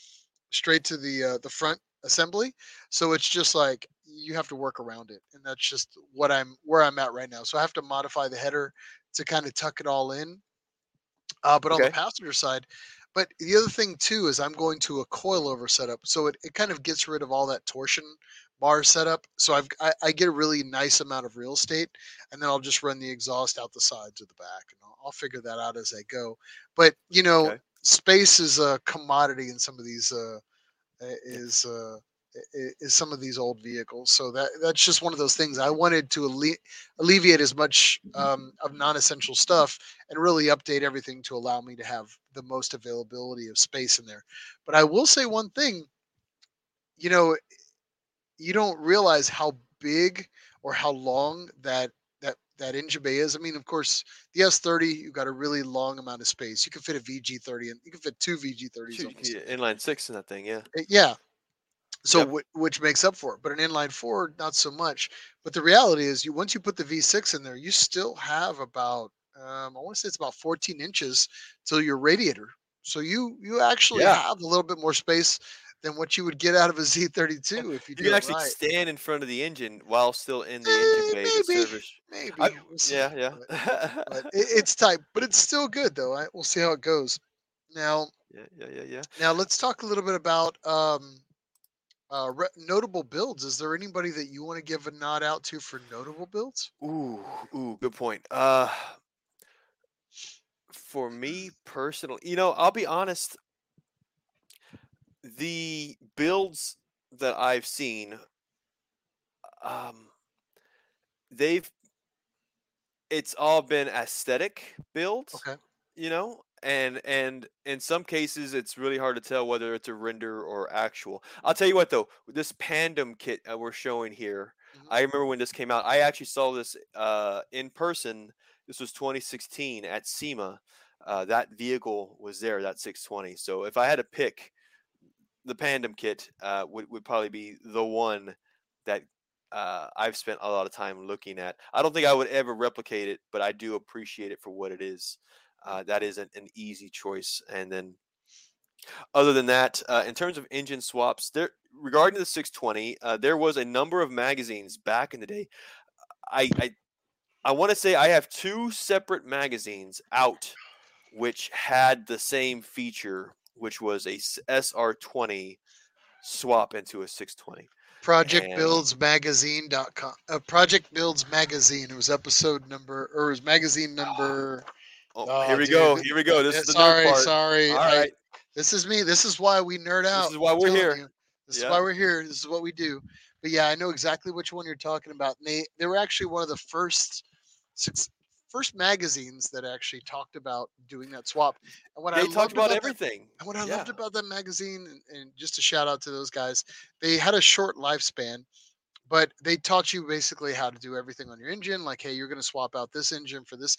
straight to the uh, the front assembly. So it's just like you have to work around it, and that's just what I'm where I'm at right now. So I have to modify the header to kind of tuck it all in. Uh, but on the passenger side, but the other thing too is I'm going to a coilover setup, so it, it kind of gets rid of all that torsion bar setup. So I've I, I get a really nice amount of real estate, and then I'll just run the exhaust out the sides of the back, and I'll, I'll figure that out as I go. But you know, Okay. space is a commodity in some of these uh, is uh, i- i- is some of these old vehicles. So that that's just one of those things. I wanted to alle- alleviate as much um, of non-essential stuff and really update everything to allow me to have the most availability of space in there. But I will say one thing. You know, you don't realize how big or how long that that engine bay is. I mean, of course, the S30 you've got a really long amount of space. You can fit a VG30 and you can fit two VG30s. Shoot, you almost. inline six in that thing, yeah. Uh, Yeah. So Yep. whi- which makes up for it, but an inline four, not so much. But the reality is, you once you put the V6 in there, you still have about um, I want to say it's about 14 inches till your radiator. So you you actually Yeah. have a little bit more space than what you would get out of a Z32 if you You it actually right. stand in front of the engine while still in the Eh, engine bay maybe. service. Maybe. I- yeah, yeah. But, but it, it's tight, but it's still good though. I, we'll see how it goes. Now, yeah, yeah, yeah, yeah. now let's talk a little bit about um, uh, re- notable builds. Is there anybody that you want to give a nod out to for notable builds? Ooh, ooh, good point. Uh for me personally, you know, I'll be honest, the builds that I've seen um they've it's all been aesthetic builds, Okay. you know, and and in some cases it's really hard to tell whether it's a render or actual. I'll tell you what though, this Pandem kit we're showing here, Mhm. I remember when this came out. I actually saw this uh, in person This was 2016 at SEMA. Uh, that vehicle was there, that 620. So if I had to pick, the Pandem kit uh, would would probably be the one that uh, I've spent a lot of time looking at. I don't think I would ever replicate it, but I do appreciate it for what it is. Uh, that is an, an easy choice. And then, other than that, uh, in terms of engine swaps, there regarding the 620, uh, there was a number of magazines back in the day. I I, I want to say I have two separate magazines out, which had the same feature, which was a SR20 swap into a 620. Project and, Builds Magazine.com. Uh, Project Builds Magazine. It was episode number, or it was magazine number. Oh, oh here we dude. go. Here we go. This yeah, is the sorry, part. sorry. All right. I, this is me. This is why we nerd out. This is why we're here. You. This is why we're here. This is what we do. But yeah, I know exactly which one you're talking about. And they they were actually one of the first six, first magazines that actually talked about doing that swap. And what they I talked about, about everything. That, and what I yeah. loved about that magazine, and, and just a shout out to those guys, they had a short lifespan, but they taught you basically how to do everything on your engine. Like, hey, you're going to swap out this engine for this.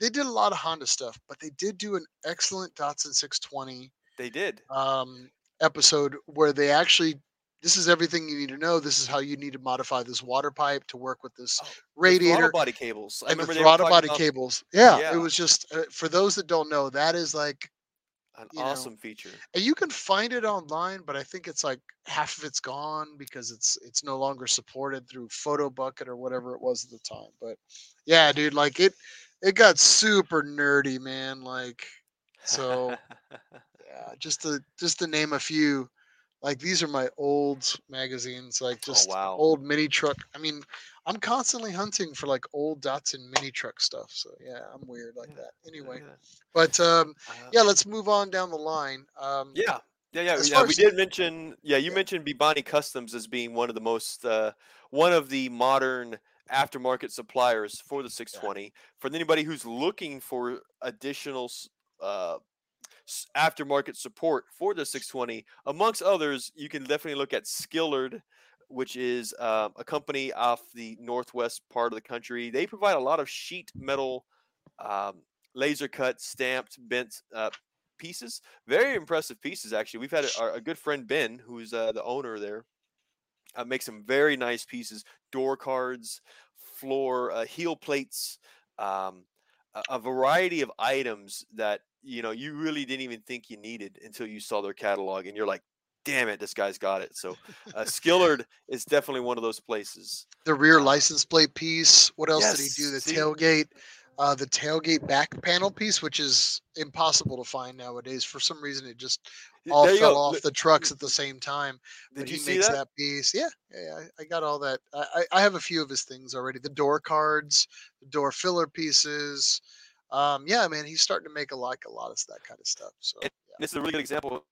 They did a lot of Honda stuff, but they did do an excellent Datsun 620. They did. Um, episode where they actually this is everything you need to know. This is how you need to modify this water pipe to work with this oh, radiator. body cables. I and the throttle body about... cables. Yeah, yeah, it was just uh, for those that don't know, that is like an awesome know, feature. And you can find it online, but I think it's like half of it's gone because it's it's no longer supported through Photobucket or whatever it was at the time. But yeah, dude, like it it got super nerdy, man. Like so yeah, just to just to name a few like these are my old magazines, like oh, just oh, wow. old mini truck. I mean, I'm constantly hunting for like old Datsun mini truck stuff. So yeah, I'm weird like yeah. that. Anyway, yeah. but um, uh, yeah, let's move on down the line. Um, yeah, yeah, yeah. yeah we did mention. Yeah, you mentioned Bibani Customs as being one of the most, uh, one of the modern aftermarket suppliers for the 620. For anybody who's looking for additional uh, aftermarket support for the 620. Amongst others, you can definitely look at Skillard, which is um, a company off the northwest part of the country. They provide a lot of sheet metal, um, laser cut, stamped, bent uh, pieces. Very impressive pieces, actually. We've had a, a good friend Ben, who's uh, the owner there, uh, make some very nice pieces. Door cards, floor uh, heel plates. Um, a variety of items that you know you really didn't even think you needed until you saw their catalog and you're like damn it this guy's got it so uh, skillard is definitely one of those places the rear um, license plate piece what else yes, did he do the see? tailgate uh, the tailgate back panel piece which is impossible to find nowadays for some reason it just all fell go. off the trucks at the same time did but you he see makes that? that? piece yeah yeah I, I got all that I, I have a few of his things already the door cards the door filler pieces um, yeah, man, he's starting to make a like a lot of that kind of stuff. So yeah. this is a really good example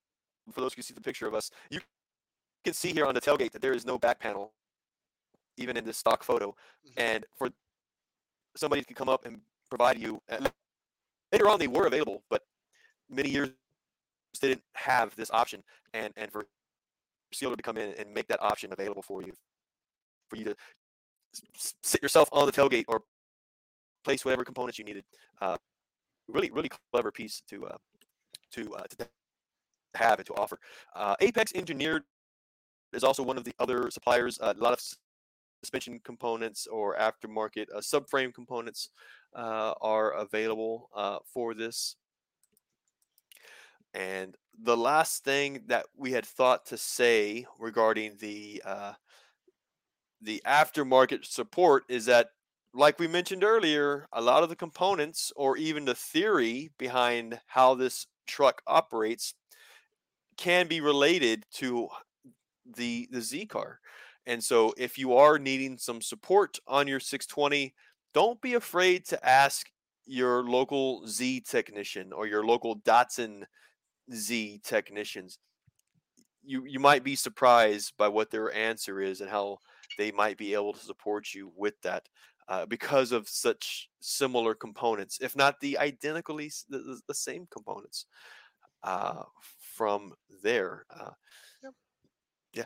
for those who see the picture of us. You can see here on the tailgate that there is no back panel, even in this stock photo. Mm-hmm. And for somebody to come up and provide you, later on they were available, but many years didn't have this option. And and for Sealer to come in and make that option available for you, for you to sit yourself on the tailgate or place whatever components you needed. Uh, really, really clever piece to uh, to uh, to have and to offer. Uh, Apex Engineered is also one of the other suppliers. Uh, a lot of suspension components or aftermarket uh, subframe components are available for this. And the last thing that we had thought to say regarding the the aftermarket support is that like we mentioned earlier, a lot of the components or even the theory behind how this truck operates can be related to the the Z car. And so if you are needing some support on your 620, don't be afraid to ask your local Z technician or your local Datsun Z technicians. You you might be surprised by what their answer is and how they might be able to support you with that uh, because of such similar components, if not the identically the, the same components uh, from there. Uh. Yeah.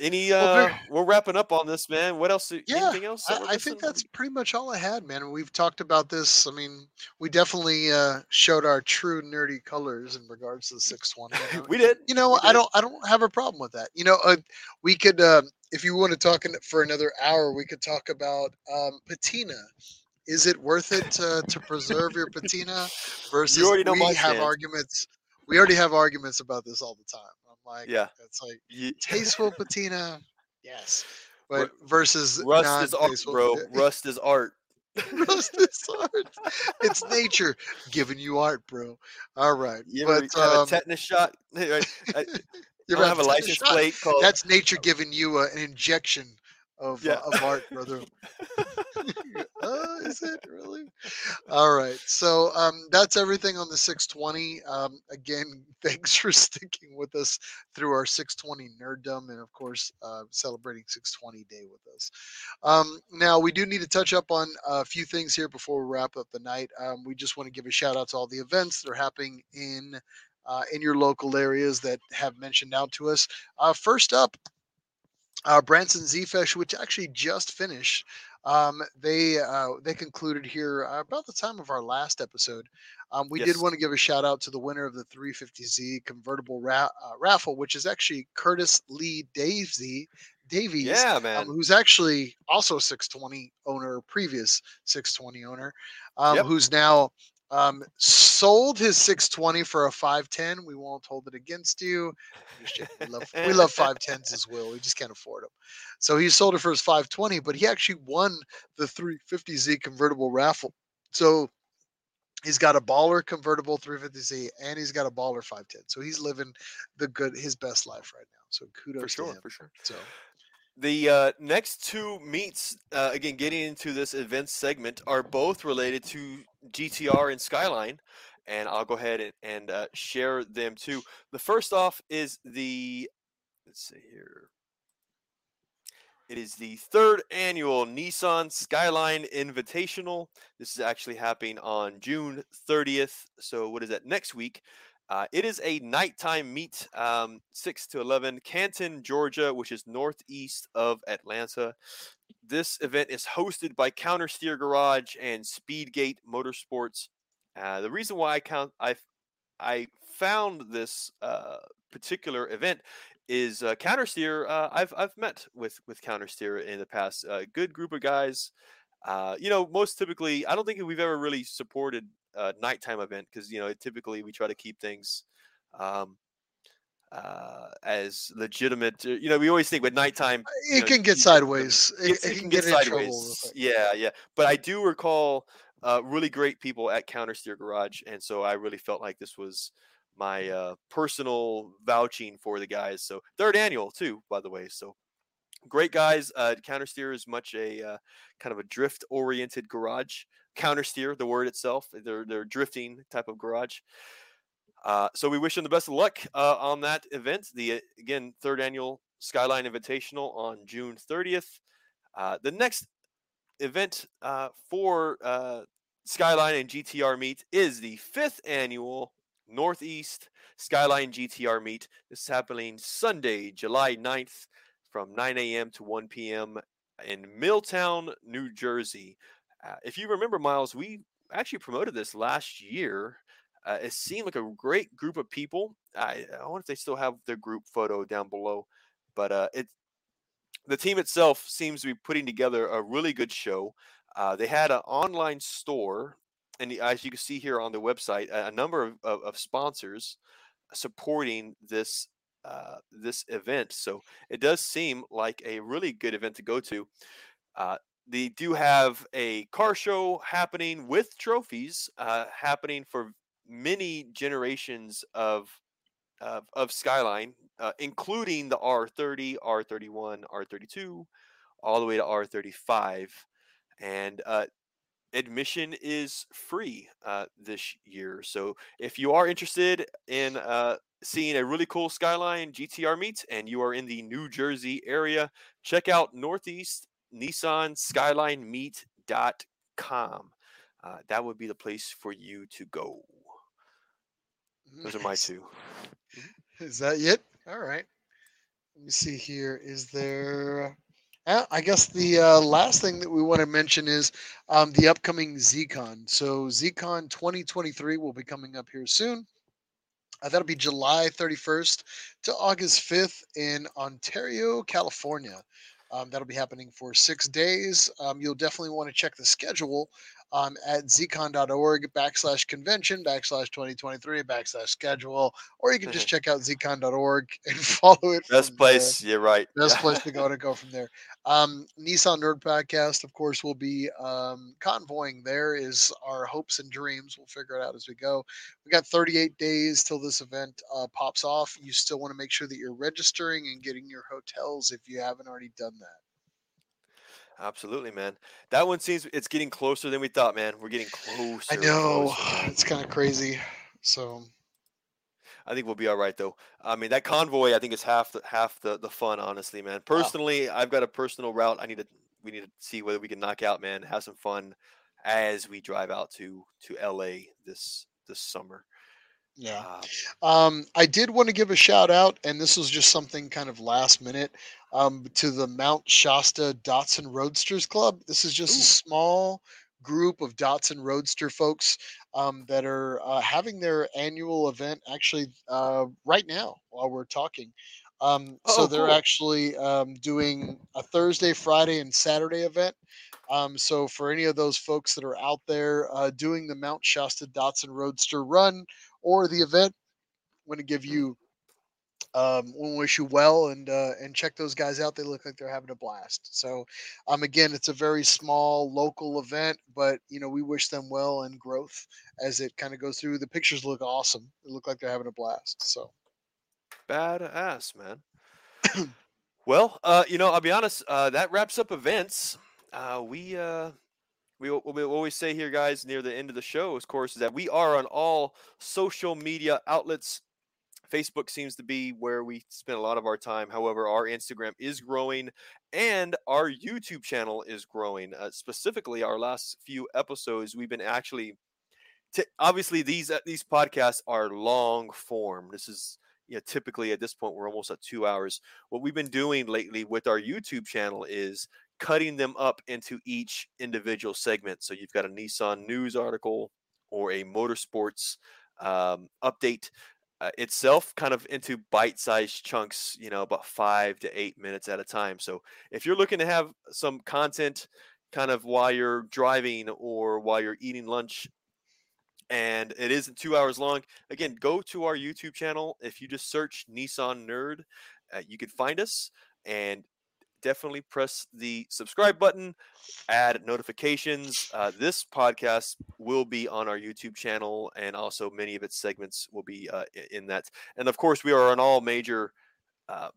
Any uh well, we're wrapping up on this, man. What else? Yeah, anything else? I, I, think that's pretty much all I had, man. We've talked about this. I mean, we definitely uh showed our true nerdy colors in regards to the 620. we did. You know, did. I don't I don't have a problem with that. You know, uh, we could uh, if you want to talk for another hour, we could talk about um, patina. Is it worth it to, to preserve your patina versus you already know we have arguments? We already have arguments about this all the time. Like, yeah, it's like tasteful patina, yes, but versus rust is art, bro. Rust is art. rust is art. It's nature giving you art, bro. All right, you but, have um, a tetanus shot? I, you ever have a license shot? plate called? That's nature giving you uh, an injection of yeah. uh, of art, brother. uh, is it really? All right. So um, that's everything on the 620. Um, again, thanks for sticking with us through our 620 nerddom, and of course, uh, celebrating 620 day with us. Um, now, we do need to touch up on a few things here before we wrap up the night. Um, we just want to give a shout out to all the events that are happening in. Uh, in your local areas that have mentioned out to us. Uh, first up, uh, Branson Z-Fest, which actually just finished. Um, they uh, they concluded here uh, about the time of our last episode. Um, we yes. did want to give a shout out to the winner of the 350Z convertible ra- uh, raffle, which is actually Curtis Lee Davesy, Davies, yeah, um, man, um, who's actually also 620 owner, previous 620 owner, um, yep. who's now um, sold his 620 for a 510. We won't hold it against you. We love, we love 510s as well. We just can't afford them. So he sold it for his 520, but he actually won the 350Z convertible raffle. So he's got a baller convertible 350Z and he's got a baller 510. So he's living the good, his best life right now. So kudos for sure, to him. For sure. So the uh, next two meets, uh, again, getting into this event segment, are both related to GTR and Skyline, and I'll go ahead and, and uh, share them too. The first off is the, let's see here. It is the third annual Nissan Skyline Invitational. This is actually happening on June 30th. So, what is that? Next week. Uh, it is a nighttime meet, um, 6 to 11, Canton, Georgia, which is northeast of Atlanta. This event is hosted by Countersteer Garage and Speedgate Motorsports. Uh, the reason why I count I I found this uh, particular event is uh, Countersteer. Uh, I've I've met with with Countersteer in the past. A good group of guys. Uh, you know, most typically, I don't think we've ever really supported a nighttime event because you know typically we try to keep things um, uh, as legitimate. Uh, you know, we always think with nighttime, uh, it know, can get sideways. It, it, it, can, get, get sideways. Yeah, yeah. But I do recall uh, really great people at Countersteer Garage, and so I really felt like this was my uh, personal vouching for the guys. So third annual too, by the way. So great guys. Uh, Countersteer is much a uh, kind of a drift oriented garage countersteer, the word itself. They're they're drifting type of garage. Uh, so we wish them the best of luck uh, on that event. The uh, again third annual Skyline Invitational on June 30th. Uh, the next event uh, for uh, Skyline and GTR meet is the fifth annual Northeast Skyline GTR meet. This is happening Sunday, July 9th from 9 a.m. to 1 p.m. in Milltown, New Jersey. Uh, if you remember, Miles, we actually promoted this last year. Uh, it seemed like a great group of people. I, I wonder if they still have their group photo down below, but uh, it the team itself seems to be putting together a really good show. Uh, they had an online store, and as you can see here on the website, a, number of, of, of, sponsors supporting this uh, this event. So it does seem like a really good event to go to. Uh, they do have a car show happening with trophies uh, happening for many generations of of, of Skyline, uh, including the R30, R31, R32, all the way to R35, and uh, admission is free uh, this year. So if you are interested in uh, seeing a really cool Skyline GTR meet and you are in the New Jersey area, check out Northeast Nissan Skyline Meet.com. Uh, that would be the place for you to go. Those are my two. Is that it? All right. let me see here. Is there? Uh, I guess the uh, last thing that we want to mention is um, the upcoming ZCon. So ZCon 2023 will be coming up here soon. Uh, that'll be July 31st to August 5th in Ontario, California. Um, that'll be happening for six days. Um, you'll definitely want to check the schedule um, at zcon.org backslash convention backslash 2023 backslash schedule, or you can just check out zcon.org and follow it. Best place. There. You're right. Best place to go to go from there. Um, Nissan Nerd Podcast, of course, will be um, convoying. There is our hopes and dreams. We'll figure it out as we go. We got 38 days till this event uh, pops off. You still want to make sure that you're registering and getting your hotels if you haven't already done that. Absolutely, man. That one seems it's getting closer than we thought, man. We're getting closer. I know. Closer, it's kind of crazy. So I think we'll be all right though. I mean, that convoy I think is half the half the, the fun, honestly, man. Personally, wow. I've got a personal route I need to we need to see whether we can knock out, man. Have some fun as we drive out to to LA this this summer. Yeah. Um, I did want to give a shout out, and this was just something kind of last minute um, to the Mount Shasta Datsun Roadsters Club. This is just Ooh. a small group of Datsun Roadster folks um, that are uh, having their annual event actually uh, right now while we're talking. Um, oh, so they're cool. actually um, doing a Thursday, Friday, and Saturday event. Um, so for any of those folks that are out there uh, doing the Mount Shasta Datsun Roadster Run or the event. I'm going to give you um, we wish you well and uh, and check those guys out. They look like they're having a blast. So, um, again, it's a very small local event, but you know we wish them well and growth as it kind of goes through. The pictures look awesome. They look like they're having a blast. So, badass, man. well, uh, you know, I'll be honest. Uh, that wraps up events. Uh, we uh, we, we always say here, guys, near the end of the show, of course, is that we are on all social media outlets. Facebook seems to be where we spend a lot of our time. However, our Instagram is growing and our YouTube channel is growing. Uh, specifically, our last few episodes, we've been actually, t- obviously, these uh, these podcasts are long form. This is you know, typically at this point we're almost at two hours. What we've been doing lately with our YouTube channel is cutting them up into each individual segment. So you've got a Nissan news article or a motorsports um, update uh, itself, kind of into bite-sized chunks. You know, about five to eight minutes at a time. So if you're looking to have some content, kind of while you're driving or while you're eating lunch. And it isn't two hours long. Again, go to our YouTube channel. If you just search Nissan Nerd, uh, you can find us. And definitely press the subscribe button, add notifications. Uh, this podcast will be on our YouTube channel, and also many of its segments will be uh, in that. And of course, we are on all major uh,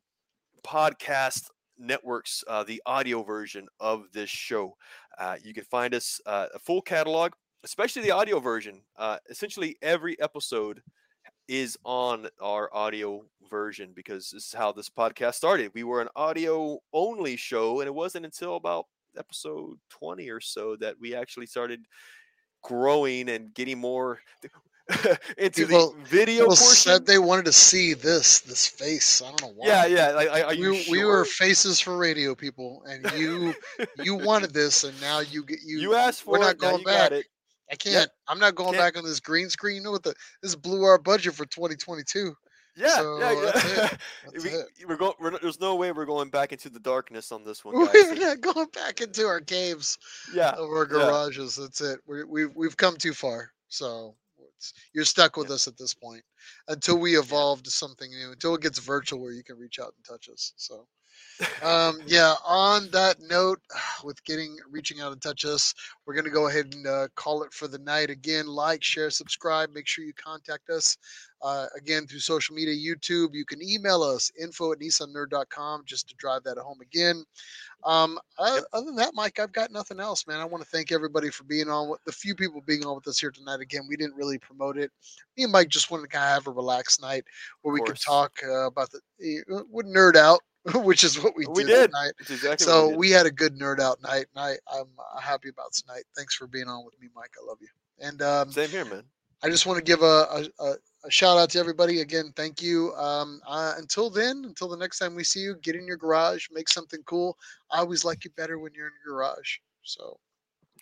podcast networks, uh, the audio version of this show. Uh, you can find us uh, a full catalog, especially the audio version. essentially, every episode is on our audio version because this is how this podcast started. We were an audio only show, and it wasn't until about episode 20 or so that we actually started growing and getting more into people, the video people portion. said they wanted to see this this face. I don't know why. Yeah, yeah. Like, we, sure? we were faces for radio people, and you you wanted this, and now you get you. You asked for we're not it. Going back. I can't. Yep. I'm not going can't. back on this green screen. You know what? The this blew our budget for 2022. Yeah, so yeah, yeah. That's it. That's we. We're going. We're, there's no way we're going back into the darkness on this one. Guys. We're not going back into our caves. Yeah, of our garages. Yeah. That's it. We, we've we've come too far. So you're stuck with yeah. us at this point until we evolve to something new. Until it gets virtual, where you can reach out and touch us. So um, yeah. On that note, with getting reaching out and touch us, we're gonna go ahead and uh, call it for the night. Again, like, share, subscribe. Make sure you contact us uh, again through social media, YouTube. You can email us info at nissannerd.com just to drive that home again. Um, other than that, Mike, I've got nothing else, man. I want to thank everybody for being on. With, the few people being on with us here tonight. Again, we didn't really promote it. Me and Mike just wanted to kind of have a relaxed night where we could talk uh, about the uh, would nerd out which is what we, we did. did. Exactly so we, we, had a good nerd out night, and I, I'm uh, happy about tonight. Thanks for being on with me, Mike. I love you. And um, same here, man. I just want to give a, a, a shout out to everybody again. Thank you. Um, uh, until then, until the next time we see you, get in your garage, make something cool. I always like you better when you're in your garage. So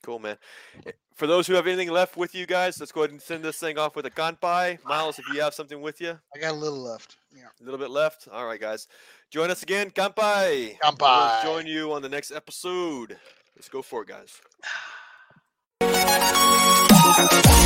Cool, man. Eh, For those who have anything left with you guys, let's go ahead and send this thing off with a kanpai. Miles, if you have something with you, I got a little left. Yeah. a little bit left. All right, guys. Join us again. Kanpai. Kanpai. We'll join you on the next episode. Let's go for it, guys.